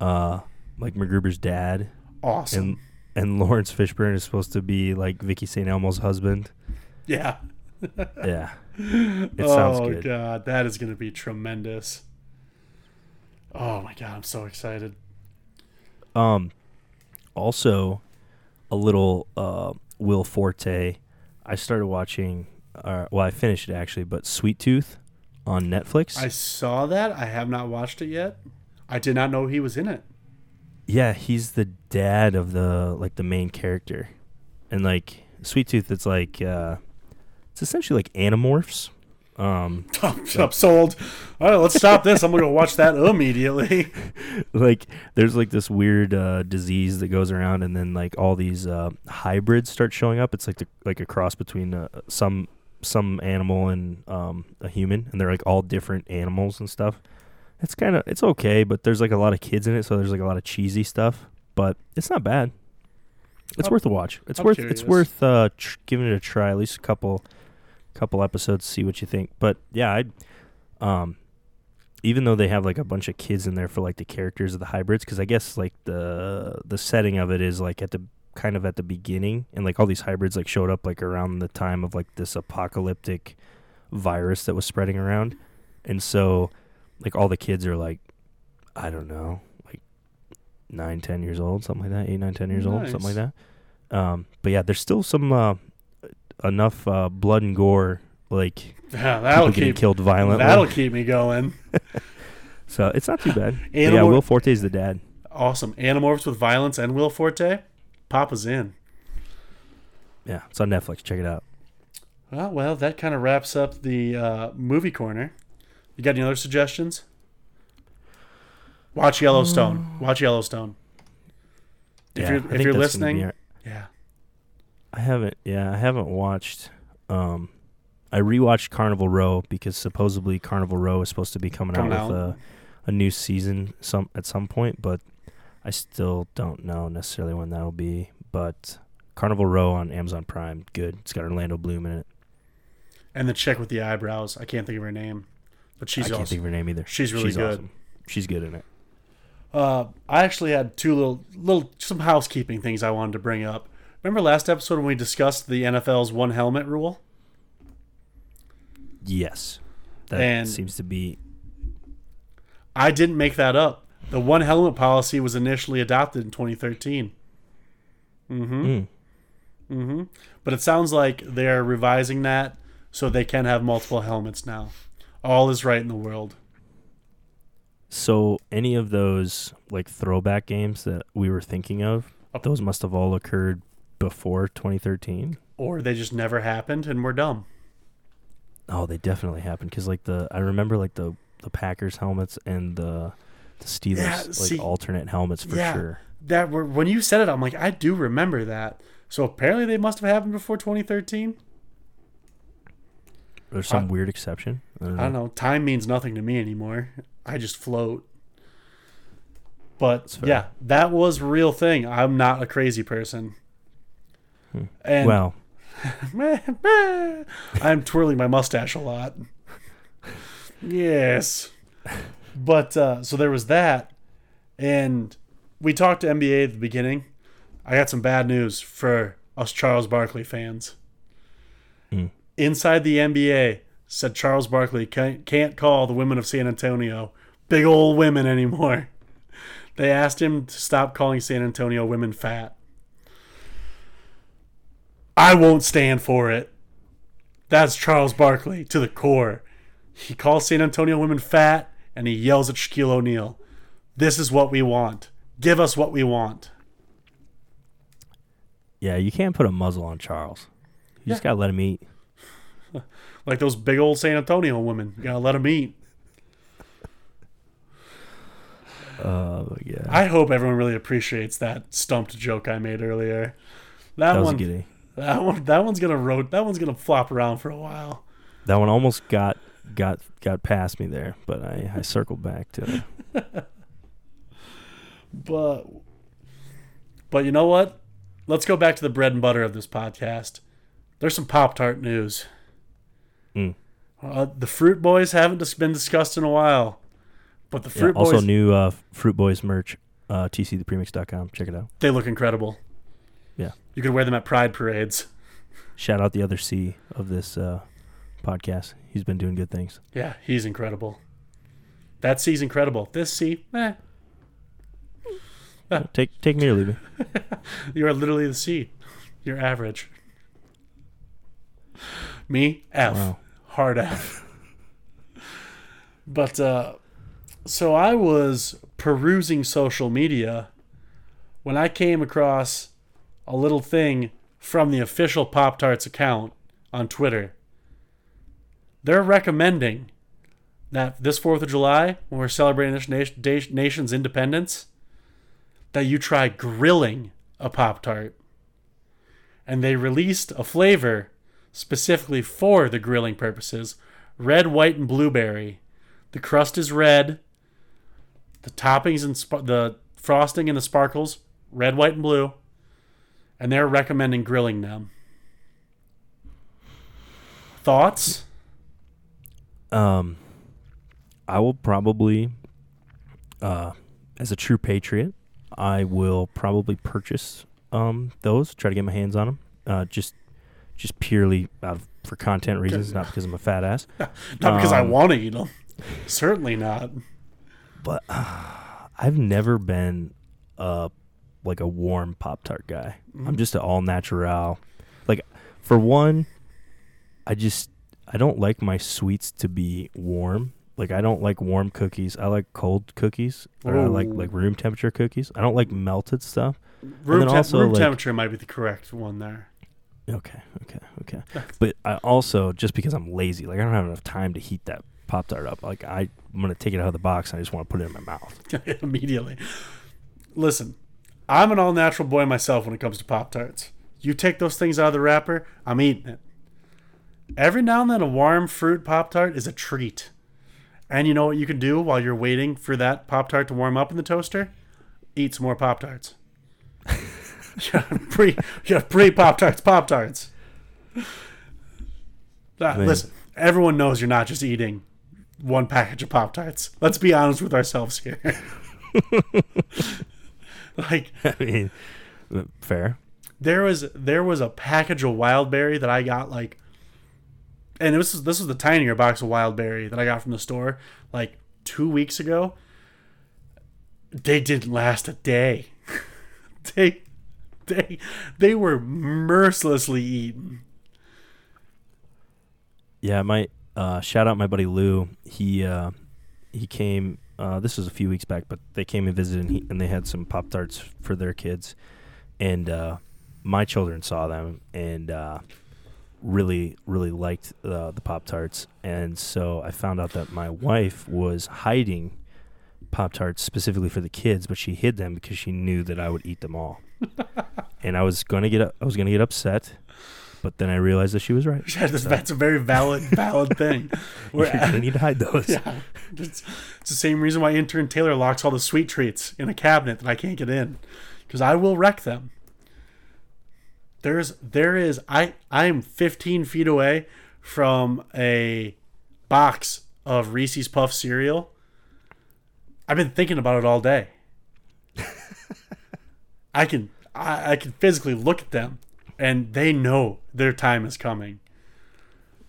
S2: uh, like MacGruber's dad,
S1: Awesome.
S2: and and Laurence Fishburne is supposed to be like Vicki St. Elmo's husband.
S1: yeah.
S2: Yeah, it sounds
S1: oh
S2: good.
S1: god, that is gonna be tremendous. Oh my god, I'm so excited.
S2: Um, also, a little uh, Will Forte. I started watching. Uh, well, I finished it actually, but Sweet Tooth on Netflix.
S1: I saw that. I have not watched it yet. I did not know he was in it.
S2: Yeah, he's the dad of the like the main character, and like Sweet Tooth, it's like uh, it's essentially like Animorphs. Um,
S1: I'm, I'm sold. All right, let's stop this. I'm gonna go watch that immediately.
S2: like there's like this weird uh, disease that goes around, and then like all these uh, hybrids start showing up. It's like the, like a cross between uh, some some animal and um, a human, and they're like all different animals and stuff. It's kind of it's okay, but there's like a lot of kids in it, so there's like a lot of cheesy stuff. But it's not bad. It's
S1: I'm-
S2: worth a watch. It's
S1: I'm
S2: worth
S1: curious.
S2: it's worth uh, tr- giving it a try. At least a couple couple episodes, see what you think. But yeah, I um even though they have like a bunch of kids in there for like the characters of the hybrids because i guess like the the setting of it is like at the kind of at the beginning and like all these hybrids like showed up like around the time of like this apocalyptic virus that was spreading around and so like all the kids are like i don't know like nine ten years old something like that eight nine ten years old something like that um but yeah there's still some uh enough uh blood and gore like
S1: Yeah, that'll
S2: people getting
S1: keep
S2: killed violently
S1: that'll keep me going.
S2: so it's not too bad yeah will forte's the dad
S1: Awesome. Animorphs with violence and Will Forte. Papa's in.
S2: Yeah, it's on Netflix. Check it out.
S1: Well, well, that kind of wraps up the uh, movie corner. You got any other suggestions? Watch Yellowstone. Watch Yellowstone. If
S2: Yeah,
S1: you're if you're
S2: that's gonna be
S1: listening,
S2: our-
S1: yeah.
S2: I haven't. Yeah, I haven't watched. Um, I rewatched Carnival Row because supposedly Carnival Row is supposed to be coming,
S1: Coming
S2: out with a, a new season some at some point, but I still don't know necessarily when that'll be. But Carnival Row on Amazon Prime, good. It's got Orlando Bloom in it.
S1: And the chick with the eyebrows. I can't think of her name, but she's
S2: I can't
S1: awesome.
S2: think of her name either.
S1: She's really good.
S2: Awesome. She's good in it.
S1: Uh, I actually had two little, little, some housekeeping things I wanted to bring up. Remember last episode when we discussed the NFL's one helmet rule?
S2: Yes, that
S1: And-
S2: seems to be
S1: I didn't make that up. The one helmet policy was initially adopted in 2013. Mm-hmm.
S2: Mm.
S1: Mm-hmm. But it sounds like they're revising that so they can have multiple helmets now. All is right in the world.
S2: So any of those like throwback games that we were thinking of, those must have all occurred before 2013.
S1: Or they just never happened and we're dumb.
S2: Oh, they definitely happened because like the I remember like the the Packers helmets and the the Steelers
S1: Yeah,
S2: like alternate helmets for
S1: Yeah.
S2: sure.
S1: That were when you said it, I'm like, I do remember that. So apparently they must have happened before 2013.
S2: There's some
S1: I-
S2: weird exception. I don't know.
S1: I don't know. Time means nothing to me anymore. I just float. But yeah, that was a real thing. I'm not a crazy person. Hmm. And
S2: well,
S1: I'm twirling my mustache a lot. Yes. But uh, so there was that. And we talked to NBA at the beginning. I got some bad news for us Charles Barkley fans.
S2: Hmm.
S1: Inside the NBA said Charles Barkley can't, can't call the women of San Antonio big old women anymore. They asked him to stop calling San Antonio women fat. I won't stand for it. That's Charles Barkley to the core. He calls San Antonio women fat and he yells at Shaquille O'Neal. This is what we want. Give us what we want.
S2: yeah, you can't put a muzzle on Charles. You just gotta let him eat.
S1: Like those big old San Antonio women. You gotta let them eat.
S2: Oh yeah,
S1: I hope everyone really appreciates that stumped joke I made earlier. That,
S2: that was
S1: one, that one, that one's gonna road. That one's gonna flop around for a while.
S2: That one almost got got got past me there, but I, I circled back to it.
S1: But, but you know what? Let's go back to the bread and butter of this podcast. There's some Pop Tart news.
S2: Mm.
S1: Uh, the Fruit Boys haven't dis- been discussed in a while, but the
S2: Yeah,
S1: Fruit
S2: also,
S1: Boys
S2: new uh, Fruit Boys merch, uh, tcthepremix.com. Check it out.
S1: they look incredible.
S2: Yeah.
S1: you could wear them at Pride parades.
S2: Shout out the other C of this uh, podcast. He's been doing good things.
S1: Yeah, he's incredible. That C's incredible. This C, eh,
S2: Take take me or leave me.
S1: you are literally the C. You're average. Me, F.
S2: Wow.
S1: Hard F. but, uh, so I was perusing social media when I came across a little thing from the official Pop Tarts account on Twitter. They're recommending that this 4th of July, when we're celebrating this nation, nation's independence, that you try grilling a Pop Tart. And they released a flavor specifically for the grilling purposes red, white, and blueberry. The crust is red. The toppings and sp- the frosting and the sparkles, red, white, and blue. And they're recommending grilling them. Thoughts?
S2: Um, I will probably, uh, as a true patriot, I will probably purchase um those. Try to get my hands on them. Uh, just just purely out of for content reasons, not because I'm a fat ass.
S1: Not because I
S2: Um,
S1: want to eat them. Certainly not.
S2: But uh, I've never been uh like a warm Pop Tart guy. I'm just an all natural. Like for one, I just I don't like my sweets to be warm. Like I don't like warm cookies. I like cold cookies, or I like like room temperature cookies. I don't like melted stuff.
S1: Room, temp-
S2: also,
S1: room
S2: like-
S1: temperature might be the correct one there.
S2: Okay, okay, okay. But I also just because I'm lazy, like I don't have enough time to heat that Pop Tart up. Like I, I'm gonna take it out of the box. and I just want to put it in my mouth.
S1: immediately. Listen, I'm an all natural boy myself when it comes to Pop Tarts. You take those things out of the wrapper, I'm eating it. Every now and then, a warm fruit Pop Tart is a treat. And you know what you can do while you're waiting for that Pop Tart to warm up in the toaster? Eat some more Pop Tarts. pre, you have pre Pop Tarts, Pop Tarts.
S2: mean-
S1: listen, everyone knows you're not just eating one package of Pop Tarts. Let's be honest with ourselves here. like
S2: I mean, fair.
S1: there was there was a package of Wildberry that I got like and this was this was the tinier box of wild berry that I got from the store like two weeks ago. They didn't last a day. they they they were mercilessly eaten.
S2: Yeah, my uh, shout out my buddy Lou. He uh, he came. Uh, this was a few weeks back, but they came and visited, and, he, and they had some pop tarts for their kids, and uh, my children saw them and uh, really really liked uh, the pop tarts, and so I found out that my wife was hiding pop tarts specifically for the kids, but she hid them because she knew that I would eat them all, and I was gonna get I was gonna get upset. But then I realized that she was right.
S1: Yeah, that's, that's a very valid, valid thing. We're
S2: need to hide those.
S1: yeah, it's, it's the same reason why intern Taylor locks all the sweet treats in a cabinet that I can't get in, because I will wreck them. There's, there is, I, I am 15 feet away from a box of Reese's Puff cereal. I've been thinking about it all day. I can, I, I can physically look at them, and they know their time is coming.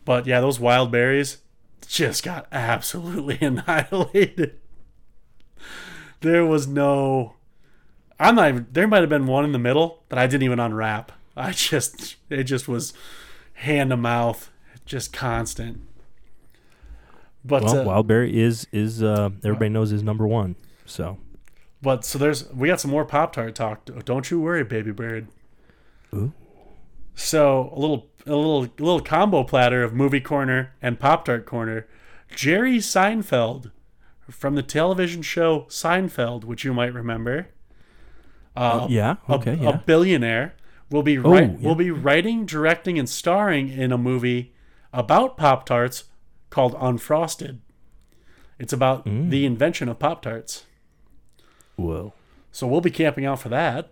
S1: But yeah, those wild berries just got absolutely annihilated. There was no. I'm not even. There might have been one in the middle that I didn't even unwrap. I just. It just was hand to mouth, just constant. But
S2: Well,
S1: uh,
S2: Wildberry is is uh, everybody knows is number one. So
S1: but so there's we got some more Pop Tart talk. Don't you worry, baby bird.
S2: Ooh.
S1: So a little a little a little combo platter of movie corner and Pop Tart corner. Jerry Seinfeld from the television show Seinfeld, which you might remember. Uh,
S2: yeah,
S1: a-
S2: okay,
S1: a,
S2: yeah.
S1: billionaire will be write,
S2: yeah.
S1: will be writing, directing, and starring in a movie about Pop Tarts called Unfrosted. It's about
S2: Mm.
S1: the invention of Pop Tarts.
S2: Whoa.
S1: So we'll be camping out for that.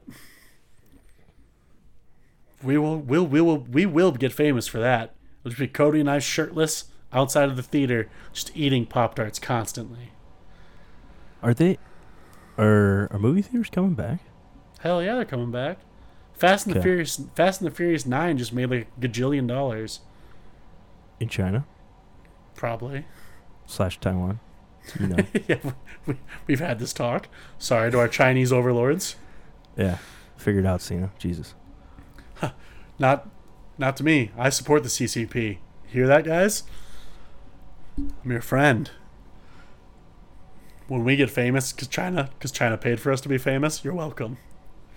S1: We will, we'll, we will, we will get famous for that. It'll just be Cody and I shirtless outside of the theater, just eating Pop Tarts constantly.
S2: Are they are are movie theaters coming back?
S1: Hell yeah, they're coming back. Fast and the Furious, Fast and the Furious Nine just made like a gajillion dollars,
S2: In China
S1: probably.
S2: slash Taiwan. You know.
S1: yeah, we, we've had this talk. Sorry to our Chinese overlords.
S2: yeah. Figured out, Cena. Jesus.
S1: Not, not to me. I support the CCP. Hear that, guys? I'm your friend. When we get famous, because China, because China paid for us to be famous, you're welcome.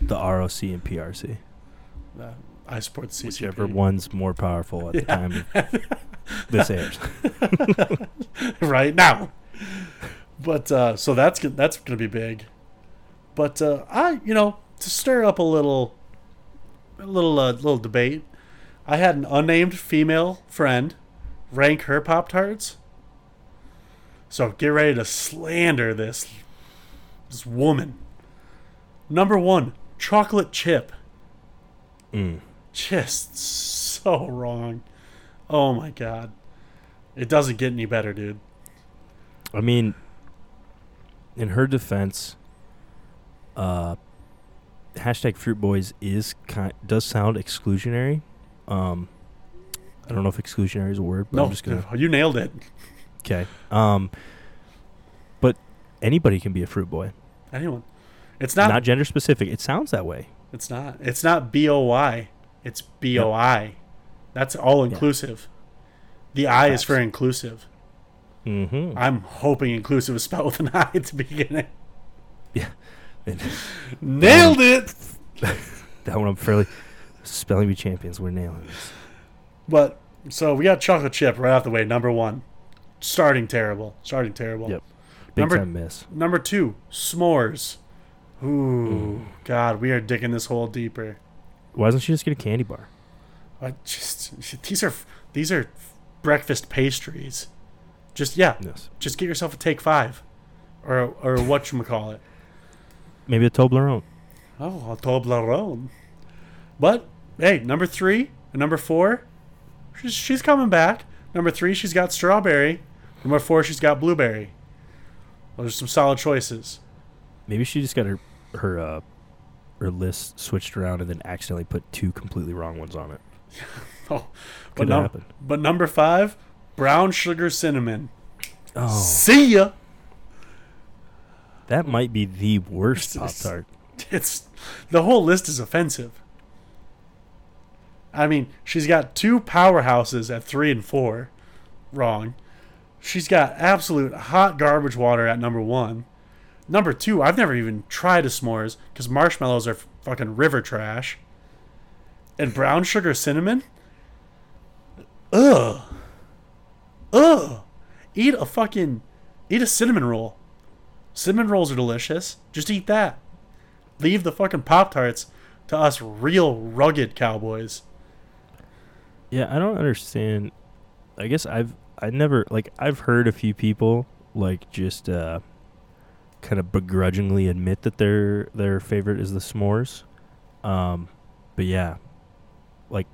S2: The ROC and PRC.
S1: Uh, I support the CCP.
S2: Whichever one's more powerful at the time this airs.
S1: right now. But uh, so that's that's gonna be big. But uh, I, you know, to stir up a little, a little, uh, little debate. I had an unnamed female friend rank her pop tarts. So get ready to slander this this woman. Number one, chocolate chip.
S2: Mm.
S1: Just so wrong. Oh my god. It doesn't get any better, dude.
S2: I mean, in her defense, uh, hashtag Fruit Boys is kind does sound exclusionary. Um, I don't know if exclusionary is a word, but
S1: No,
S2: I'm just gonna
S1: you nailed it.
S2: okay. Um, but anybody can be a fruit boy,
S1: Anyone. It's not,
S2: not gender specific. It sounds that way.
S1: It's not. It's not B O Y. It's B O I. That's all inclusive. The I is for inclusive.
S2: Mm-hmm.
S1: I'm hoping inclusive is spelled with an I at the beginning.
S2: Yeah.
S1: Nailed it.
S2: that one I'm fairly spelling bee champions. We're nailing this.
S1: But so we got chocolate chip right off the way. Number one, starting terrible. Starting terrible.
S2: Yep. Big
S1: Number-
S2: time miss.
S1: Number two, s'mores. Ooh, mm. God, we are digging this hole deeper.
S2: Why doesn't she just get a candy bar?
S1: I just these are these are breakfast pastries. Just yeah,
S2: Yes.
S1: just get yourself a take five, or or what you call it.
S2: Maybe a Toblerone.
S1: Oh, a Toblerone. But hey, number three and number four, she's she's coming back. Number three, she's got strawberry. Number four, she's got blueberry. Those are some solid choices.
S2: Maybe she just got her her uh, her list switched around and then accidentally put two completely wrong ones on it.
S1: Oh, but num-
S2: happen.
S1: but number five, brown sugar cinnamon.
S2: Oh,
S1: See ya.
S2: that might be the worst Pop Tart.
S1: It's the whole list is offensive. I mean, she's got two powerhouses at three and four. Wrong. She's got absolute hot garbage water at number one. Number two, I've never even tried a s'mores because marshmallows are fucking river trash. And brown sugar cinnamon? Ugh. Ugh. Eat a fucking. Eat a cinnamon roll. Cinnamon rolls are delicious. Just eat that. Leave the fucking Pop Tarts to us real rugged cowboys.
S2: Yeah, I don't understand. I guess I've I never like I've heard a few people like just uh kind of begrudgingly admit that their their favorite is the s'mores. Um but yeah. Like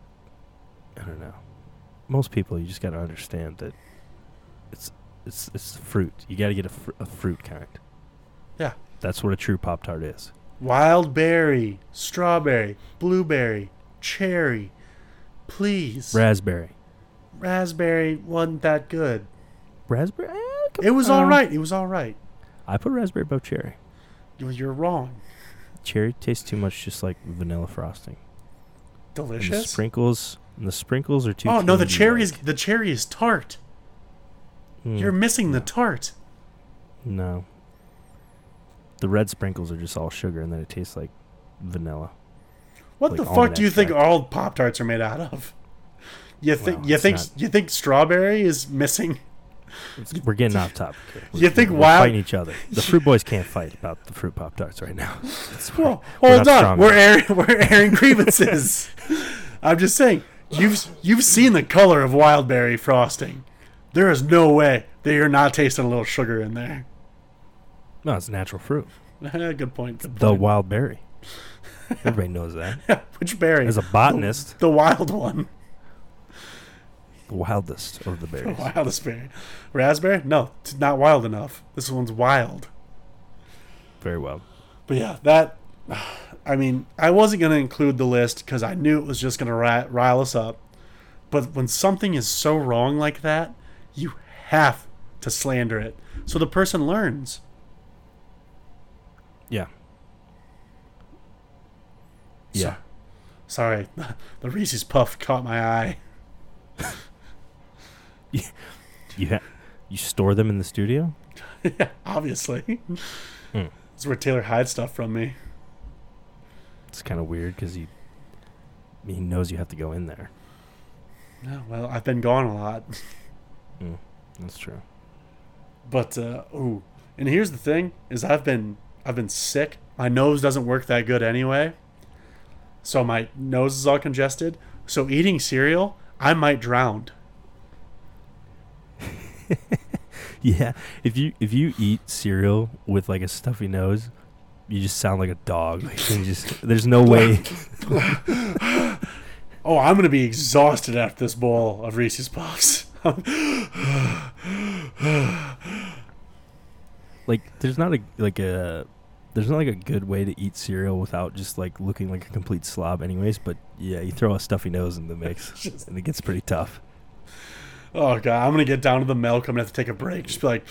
S2: I don't know. Most people you just got to understand that it's it's it's fruit. You got to get a, fr- a fruit kind.
S1: Yeah.
S2: That's what a true pop tart is.
S1: Wild berry, strawberry, blueberry, cherry. Please.
S2: Raspberry.
S1: Raspberry wasn't that good.
S2: Raspberry? eh,
S1: It was
S2: on.
S1: all right. It was all right.
S2: I put raspberry above cherry.
S1: You- You're wrong.
S2: Cherry tastes too much just like vanilla frosting. And the
S1: Delicious.
S2: sprinkles and the sprinkles are too
S1: Oh no, the cherry is the cherry is tart.
S2: Mm,
S1: You're missing the tart.
S2: no. The red sprinkles are just all sugar and then it tastes like vanilla.
S1: What
S2: Like
S1: the fuck do you think all Pop Tarts are made out of? You think
S2: Well,
S1: you think
S2: not-
S1: you think strawberry is missing?
S2: We're getting off topic. Here.
S1: You
S2: We're-
S1: think
S2: we're
S1: wild-
S2: fighting each other? The fruit boys can't fight about the fruit pop tarts right now.
S1: Well, hold on, we're airing we're airing grievances. I'm just saying, you've you've seen the color of wild berry frosting. There is no way that you're not tasting a little sugar in there.
S2: No, it's natural fruit.
S1: good point. Good
S2: The
S1: point.
S2: wild berry. Everybody knows that.
S1: Which berry?
S2: As a botanist,
S1: the wild one.
S2: The wildest of the
S1: The
S2: berries.
S1: wildest berry. Raspberry? No, it's not wild enough. This one's wild.
S2: Very well.
S1: But yeah, that. I mean, I wasn't going to include the list because I knew it was just going to ri- rile us up. But when something is so wrong like that, you have to slander it so the person learns.
S2: Yeah.
S1: So-
S2: Yeah.
S1: sorry, the Reese's Puff caught my eye.
S2: You ha- you store them in the studio?
S1: yeah, obviously.
S2: Hmm.
S1: That's where Taylor hides stuff from me.
S2: It's kind of weird because he he knows you have to go in there.
S1: Yeah, well, I've been gone a lot.
S2: That's true.
S1: But uh ooh, and here's the thing: is I've been I've been sick. My nose doesn't work that good anyway, so my nose is all congested. So eating cereal, I might drown.
S2: Yeah, if you if you eat cereal with like a stuffy nose, you just sound like a dog. Like, just there's no way.
S1: Oh, I'm gonna be exhausted after this bowl of Reese's Puffs.
S2: like there's not a like a there's not like a good way to eat cereal without just like looking like a complete slob anyways but yeah you throw a stuffy nose in the mix and it gets pretty tough
S1: oh god, I'm gonna get down to the milk. I'm gonna have to take a break. Just be like,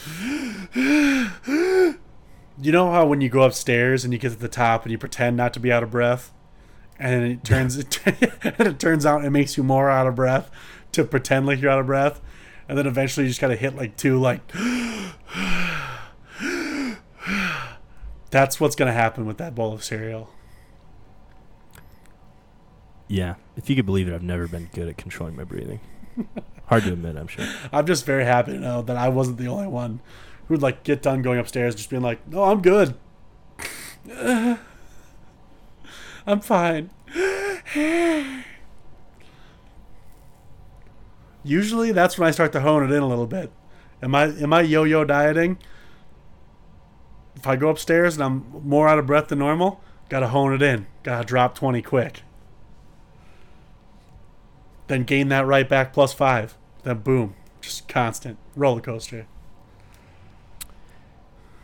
S1: you know how when you go upstairs and you get to the top and you pretend not to be out of breath, and it turns it, and it turns out it makes you more out of breath to pretend like you're out of breath, and then eventually you just gotta hit like two like. That's what's gonna happen with that bowl of cereal.
S2: yeah if you could believe it i've never been good at controlling my breathing hard to admit i'm sure
S1: I'm just very happy to know that I wasn't the only one who'd like get done going upstairs, just being like, "No, I'm good. I'm fine." Usually, that's when I start to hone it in a little bit. Am I am I yo-yo dieting? If I go upstairs and I'm more out of breath than normal, gotta hone it in. Gotta drop twenty quick. Then gain that right back plus five. Then boom, just constant roller coaster.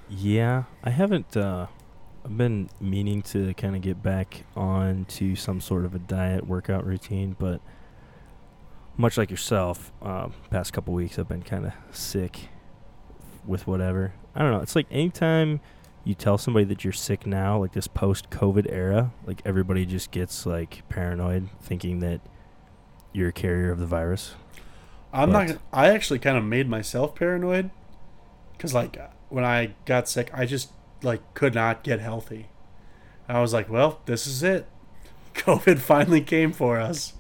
S2: yeah i haven't uh i've been meaning to kind of get back on to some sort of a diet workout routine but much like yourself um, past couple weeks i've been kind of sick with whatever i don't know it's like anytime you tell somebody that you're sick now like this post covid era like everybody just gets like paranoid thinking that you're a carrier of the virus
S1: I'm
S2: But-
S1: not. I actually kind of made myself paranoid because, like, when I got sick, I just like could not get healthy. I was like, "Well, this is it. COVID finally came for us.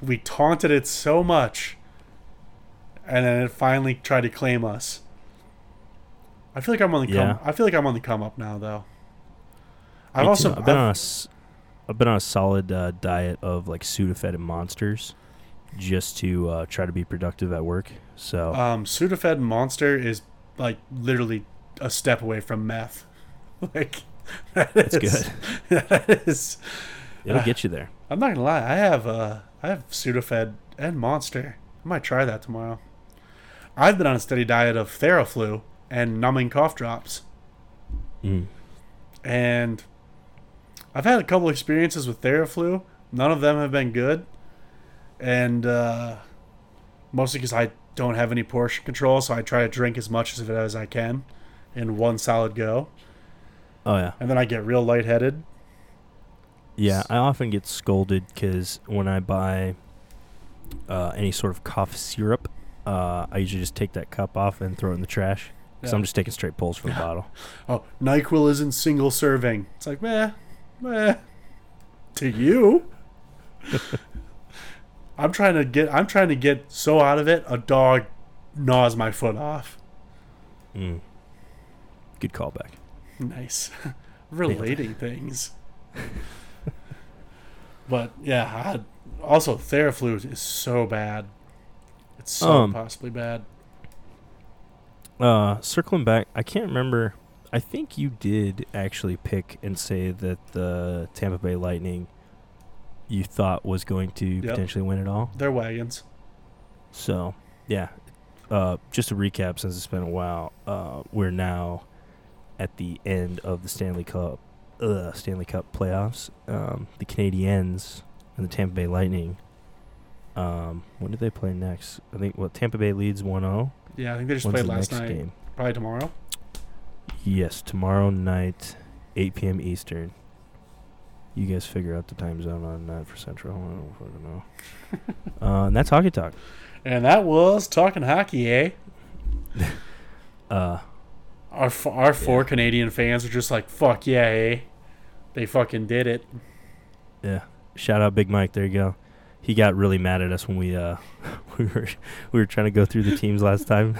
S1: We taunted it so much, and then it finally tried to claim us." I feel like I'm on the
S2: Yeah.
S1: come. I feel like I'm on the come up now, though. I've
S2: Me
S1: also.
S2: I've been
S1: I've-
S2: on a I've been on a solid uh, diet of like Sudafed and monsters just to uh, try to be productive at work. So
S1: Um, Sudafed Monster is like literally a step away from meth. Like that
S2: That's
S1: is- That is.
S2: it'll get you there.
S1: I'm not gonna lie. I have uh, I have Sudafed and Monster. I might try that tomorrow. I've been on a steady diet of Theraflu and numbing cough drops,
S2: Mm.
S1: and I've had a couple experiences with Theraflu. None of them have been good, and uh, mostly because I don't have any portion control, so I try to drink as much of it as I can in one solid go,
S2: Oh yeah,
S1: and then I get real lightheaded.
S2: yeah. I often get scolded because when I buy uh, any sort of cough syrup, uh, I usually just take that cup off and throw it in the trash. Because
S1: Yeah.
S2: I'm just taking straight pulls from the bottle.
S1: Oh, Nyquil isn't single serving. It's like meh, meh. To you, I'm trying to get. I'm trying to get so out of it. A dog gnaws my foot off.
S2: Mm. Good callback.
S1: Nice, relating things. but yeah, I, also Theraflu is so bad. It's so
S2: Um,
S1: possibly bad.
S2: Uh, circling back, I can't remember. I think you did actually pick and say that the Tampa Bay Lightning you thought was going to
S1: Yep.
S2: potentially win it all.
S1: They're wagons.
S2: So, yeah. Uh, just to recap, since it's been a while, uh, we're now at the end of the Stanley Cup, uh, Stanley Cup playoffs. Um, the Canadiens and the Tampa Bay Lightning. Um, when do they play next? I think what Tampa Bay leads 1-0.
S1: Yeah, I think they just
S2: When's
S1: played
S2: the
S1: last night.
S2: game?
S1: Probably tomorrow.
S2: Yes, tomorrow night, 8 p.m. Eastern. You guys figure out the time zone on that for Central. I don't fucking know. uh, and that's Hockey Talk.
S1: And that was talking hockey, eh?
S2: Uh,
S1: Our f- our four Canadian fans are just like, "Fuck yeah, eh? They fucking did it."
S2: yeah. Shout out Big Mike. There you go. He got really mad at us when we uh we were we were trying to go through the teams last time.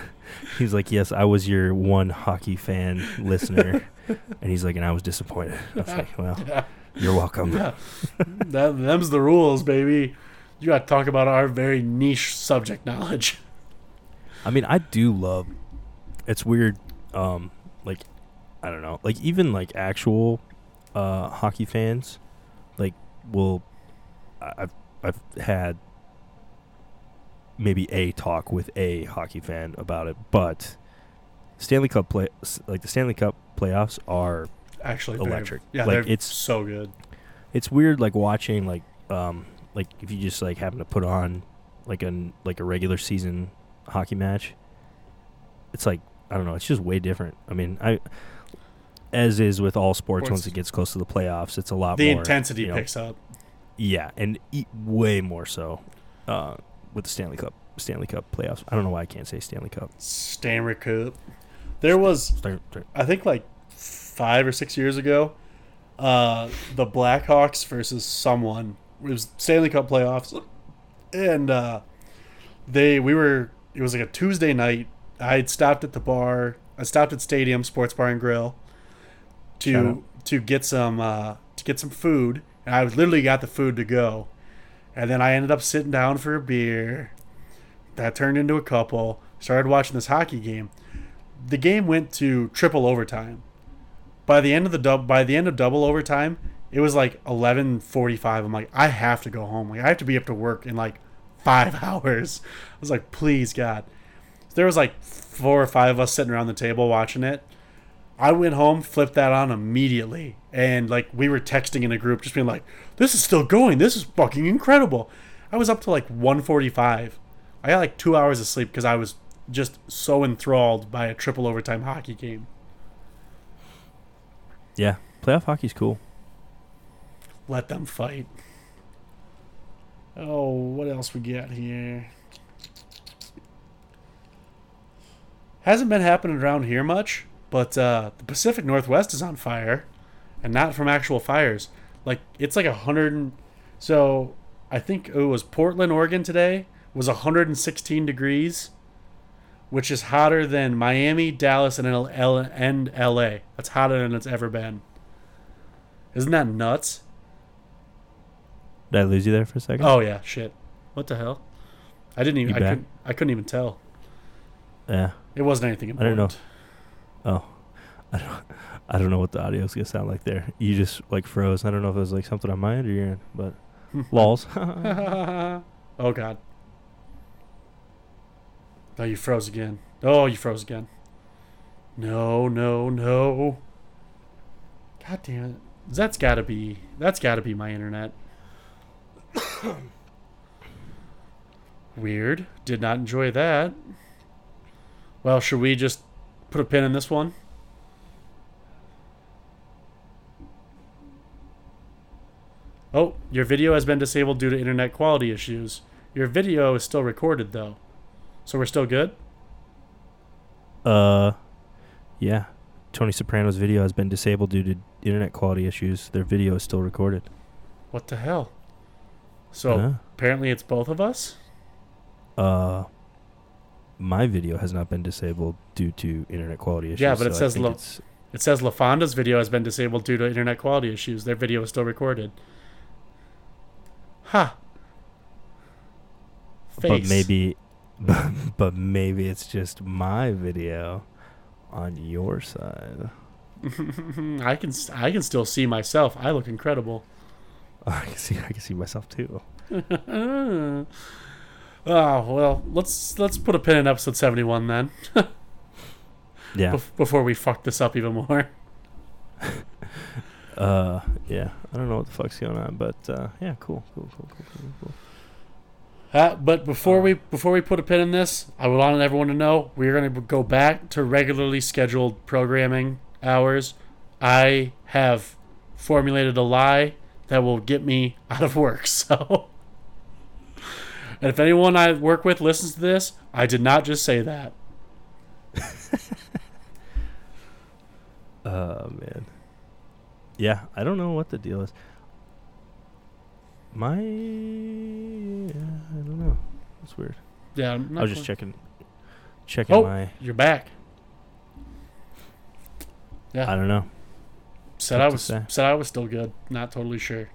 S2: He's like, "Yes, I was your one hockey fan listener," and he's like, "And I was disappointed." I was like, "Well,
S1: Yeah,
S2: you're welcome."
S1: yeah. that them's the rules, baby. You got to talk about our very niche subject knowledge.
S2: I mean, I do love. It's weird, um, like I don't know, like even like actual uh, hockey fans, like will I've I've had maybe a talk with a hockey fan about it, but Stanley Cup play like the Stanley Cup playoffs are
S1: Actually,
S2: Electric.
S1: Yeah,
S2: Like, it's-
S1: so good.
S2: it's weird like watching like um like if you just like happen to put on like an like a regular season hockey match it's like i don't know it's just way different i mean i as is with all sports once it gets close to the playoffs it's a lot
S1: The
S2: more
S1: intensity
S2: you know,
S1: picks up.
S2: yeah and e- way more so uh with the stanley cup stanley cup playoffs i don't know why i can't say stanley cup
S1: Stanley Cup. There was I think like five or six years ago, uh, the Blackhawks versus someone. It was Stanley Cup playoffs, and uh, they we were. It was like a Tuesday night. I had stopped at the bar. I stopped at Stadium Sports Bar and Grill to to get some uh, to get some food. And I literally got the food to go, and then I ended up sitting down for a beer. That turned into a couple. Started watching this hockey game the game went to triple overtime. By the end of the dub, by the end of double overtime, it was like eleven forty-five. I'm like, I have to go home. Like, I have to be up to work in like five hours. I was like, please God. There was like four or five of us sitting around the table watching it. I went home, flipped that on immediately, and like we were texting in a group, just being like, "This is still going. This is fucking incredible." I was up to like 145. I got like two hours of sleep because I was just so enthralled by a triple overtime hockey game.
S2: Yeah playoff hockey's cool
S1: Let them fight. Oh, what else we got here? Hasn't been happening around here much, but uh, the Pacific Northwest is on fire, and not from actual fires. Like it's like a hundred. So I think it was Portland, Oregon today was 116 degrees, which is hotter than Miami, Dallas, and L- L- and LA. That's hotter than it's ever been. Isn't that nuts?
S2: did i lose you there for a second
S1: Oh yeah, shit. What the hell? I didn't even.
S2: You
S1: I
S2: back?
S1: couldn't, I couldn't even tell.
S2: Yeah.
S1: It wasn't anything
S2: I don't know. Oh, I don't. I don't know what the audio's gonna sound like there. You just like froze. I don't know if it was like something on my end or your end, but lols.
S1: oh God. Oh, you froze again. Oh, you froze again. No, no, no. God damn it. That's gotta be. That's gotta be my internet. Weird. Did not enjoy that. Well, should we just put a pin in this one? Oh, your video has been disabled due to internet quality issues. Your video is still recorded though. So we're still good?
S2: uh, yeah. Tony Soprano's video has been disabled due to internet quality issues. Their video is still recorded.
S1: What the hell? So
S2: Huh?
S1: apparently it's both of us?
S2: Uh, my video has not been disabled due to internet quality issues.
S1: Yeah, but it
S2: so
S1: says It says LaFonda's video has been disabled due to internet quality issues. Their video is still recorded. Ha.
S2: but maybe, but, but maybe it's just my video on your side.
S1: I can I can still see myself. I look incredible.
S2: I can see, I can see myself too.
S1: oh well, let's let's put a pin in episode seventy one then.
S2: Yeah.
S1: bef- before we fuck this up even more.
S2: Uh, yeah. I don't know what the fuck's going on, but uh, yeah, cool, cool, cool, cool, cool, cool.
S1: Uh, but before we before we put a pin in this, I would want everyone to know we're going to go back to regularly scheduled programming hours. I have formulated a lie that will get me out of work. So, and if anyone I work with listens to this, I did not just say that.
S2: Oh man. Yeah, I don't know what the deal is. My, yeah, I don't That's weird.
S1: Yeah, I'm
S2: I was just checking, checking
S1: Oh.
S2: my.
S1: You're back. Yeah.
S2: I don't know.
S1: said
S2: tough
S1: I was said I was still good. Not totally sure,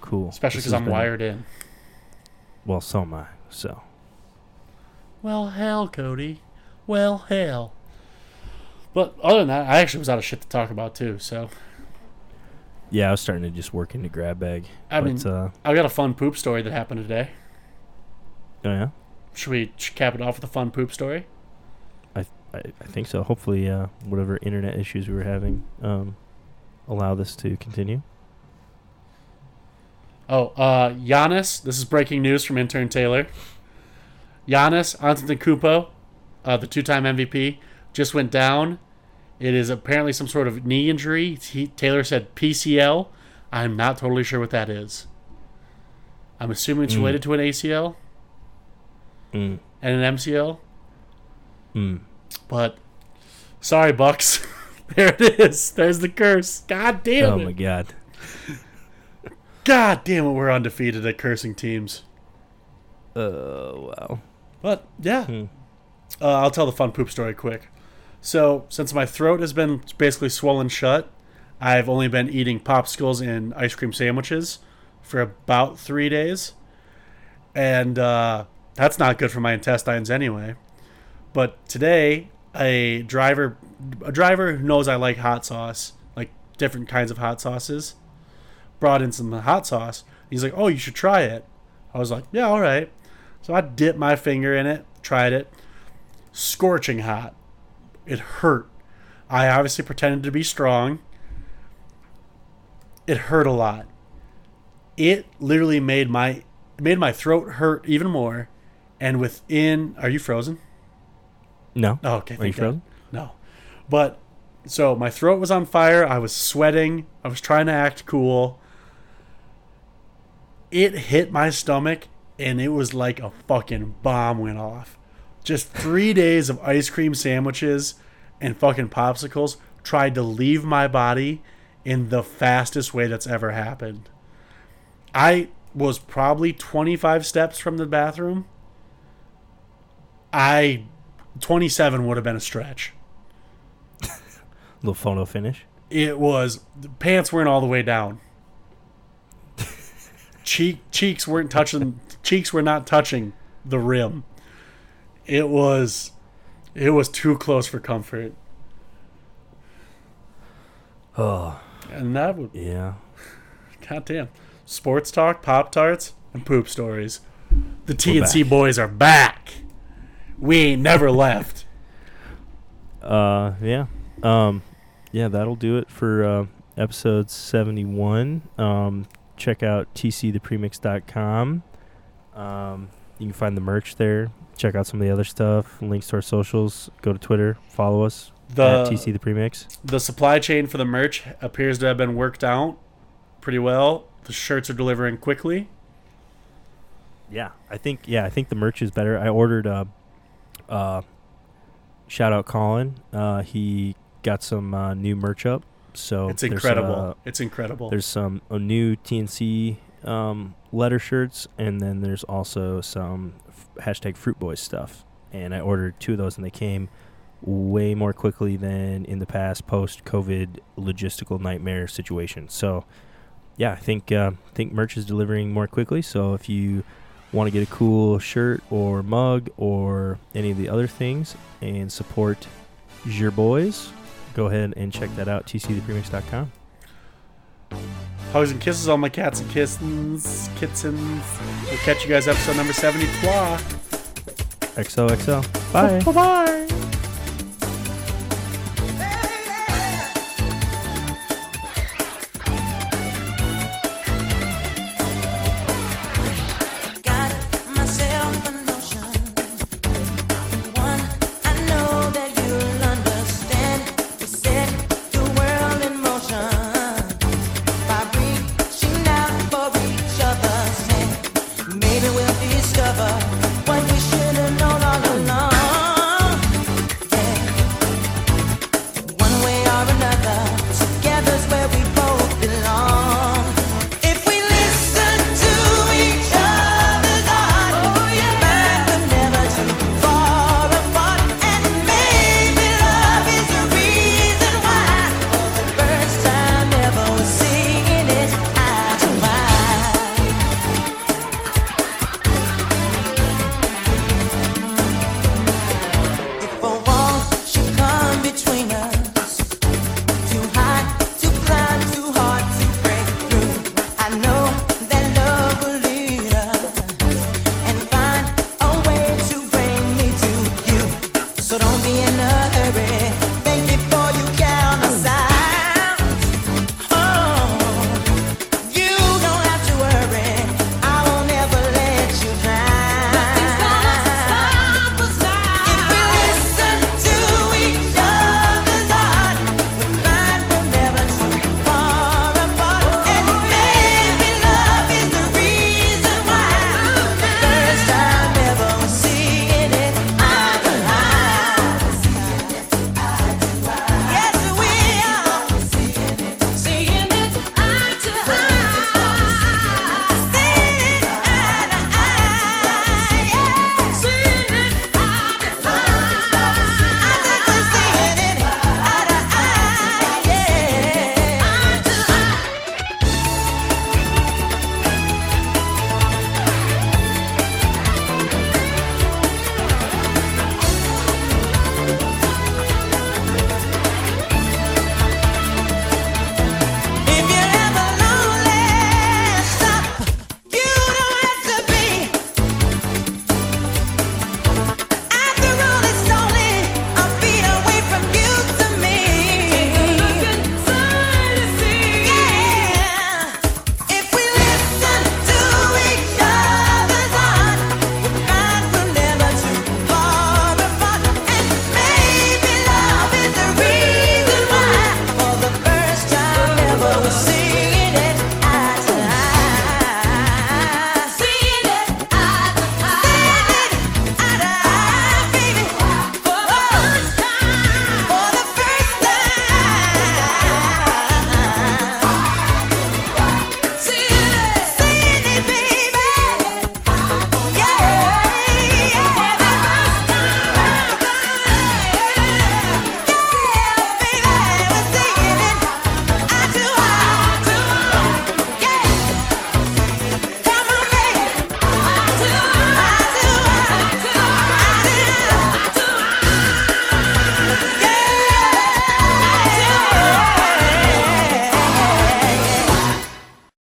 S2: Cool.
S1: especially because I'm
S2: been-
S1: wired in.
S2: Well, so am I. So.
S1: Well, hell, Cody. Well, hell. But other than that, I actually was out of shit to talk about too. So
S2: Yeah, I was starting to just work into grab bag.
S1: I
S2: but,
S1: mean,
S2: uh,
S1: I got a fun poop story that happened today.
S2: Oh yeah,
S1: Should we cap it off with a fun poop story?
S2: I, I think so. Hopefully, uh, whatever internet issues we were having, um, allow this to continue.
S1: Oh, uh, Giannis. This is breaking news from intern Taylor. Giannis Antetokounmpo, uh, the two-time MVP, just went down. It is apparently some sort of knee injury. He, Taylor said PCL. I'm not totally sure what that is. I'm assuming it's
S2: Mm.
S1: related to an ACL
S2: Mm.
S1: and an MCL.
S2: Mm.
S1: But sorry, Bucks. there it is. There's the curse. God damn
S2: Oh
S1: it.
S2: Oh my god.
S1: God damn it. We're undefeated at cursing teams.
S2: Oh wow.
S1: But yeah,
S2: Hmm.
S1: uh, I'll tell the fun poop story quick. So since my throat has been basically swollen shut, I've only been eating popsicles and ice cream sandwiches for about three days, and uh, that's not good for my intestines anyway. But today, a driver, a driver who knows I like hot sauce, like different kinds of hot sauces, brought in some hot sauce. He's like, "Oh, you should try it." I was like, "Yeah, all right." So I dipped my finger in it, tried it. Scorching hot. It hurt. I obviously pretended to be strong. It hurt a lot. It literally made my made my throat hurt even more. And within are you frozen?
S2: No.
S1: Oh, okay.
S2: Are you
S1: God.
S2: frozen?
S1: No. But so my throat was on fire. I was sweating. I was trying to act cool. It hit my stomach and it was like a fucking bomb went off. Just three days of ice cream sandwiches and fucking popsicles tried to leave my body in the fastest way that's ever happened. I was probably 25 steps from the bathroom. I 27 would have been a stretch.
S2: Little photo finish.
S1: It was the pants weren't all the way down. Cheek cheeks weren't touching cheeks were not touching the rim. It was it was too close for comfort.
S2: Oh,
S1: And that would
S2: yeah.
S1: goddamn. Sports talk, Pop Tarts, and poop stories. The TNC boys are back. We ain't never left.
S2: Uh, yeah. Um, yeah, that'll do it for uh, episode 71. Um, check out tcthepremix.com. Um, you can find the merch there. Check out some of the other stuff. Links to our socials. Go to Twitter. Follow us at
S1: The
S2: TC the Premix.
S1: the supply chain for the merch appears to have been worked out pretty well. The shirts are delivering quickly.
S2: Yeah, I think yeah, I think the merch is better. I ordered uh, uh, shout out Colin. Uh, he got some uh, new merch up. So
S1: It's incredible.
S2: uh,
S1: it's incredible.
S2: There's some a new TNC um, letter shirts, and then there's also some f- hashtag Fruit Boys stuff. And I ordered two of those, and they came way more quickly than in the past post COVID logistical nightmare situation. So, yeah, I think uh, think merch is delivering more quickly. So if you want to get a cool shirt or mug or any of the other things and support your boys, go ahead and check that out. tcthepremix.com.
S1: Hugs and kisses, all my cats and kittens. Kittens. We'll catch you guys episode number 73.
S2: XOXO. Bye.
S1: Bye bye.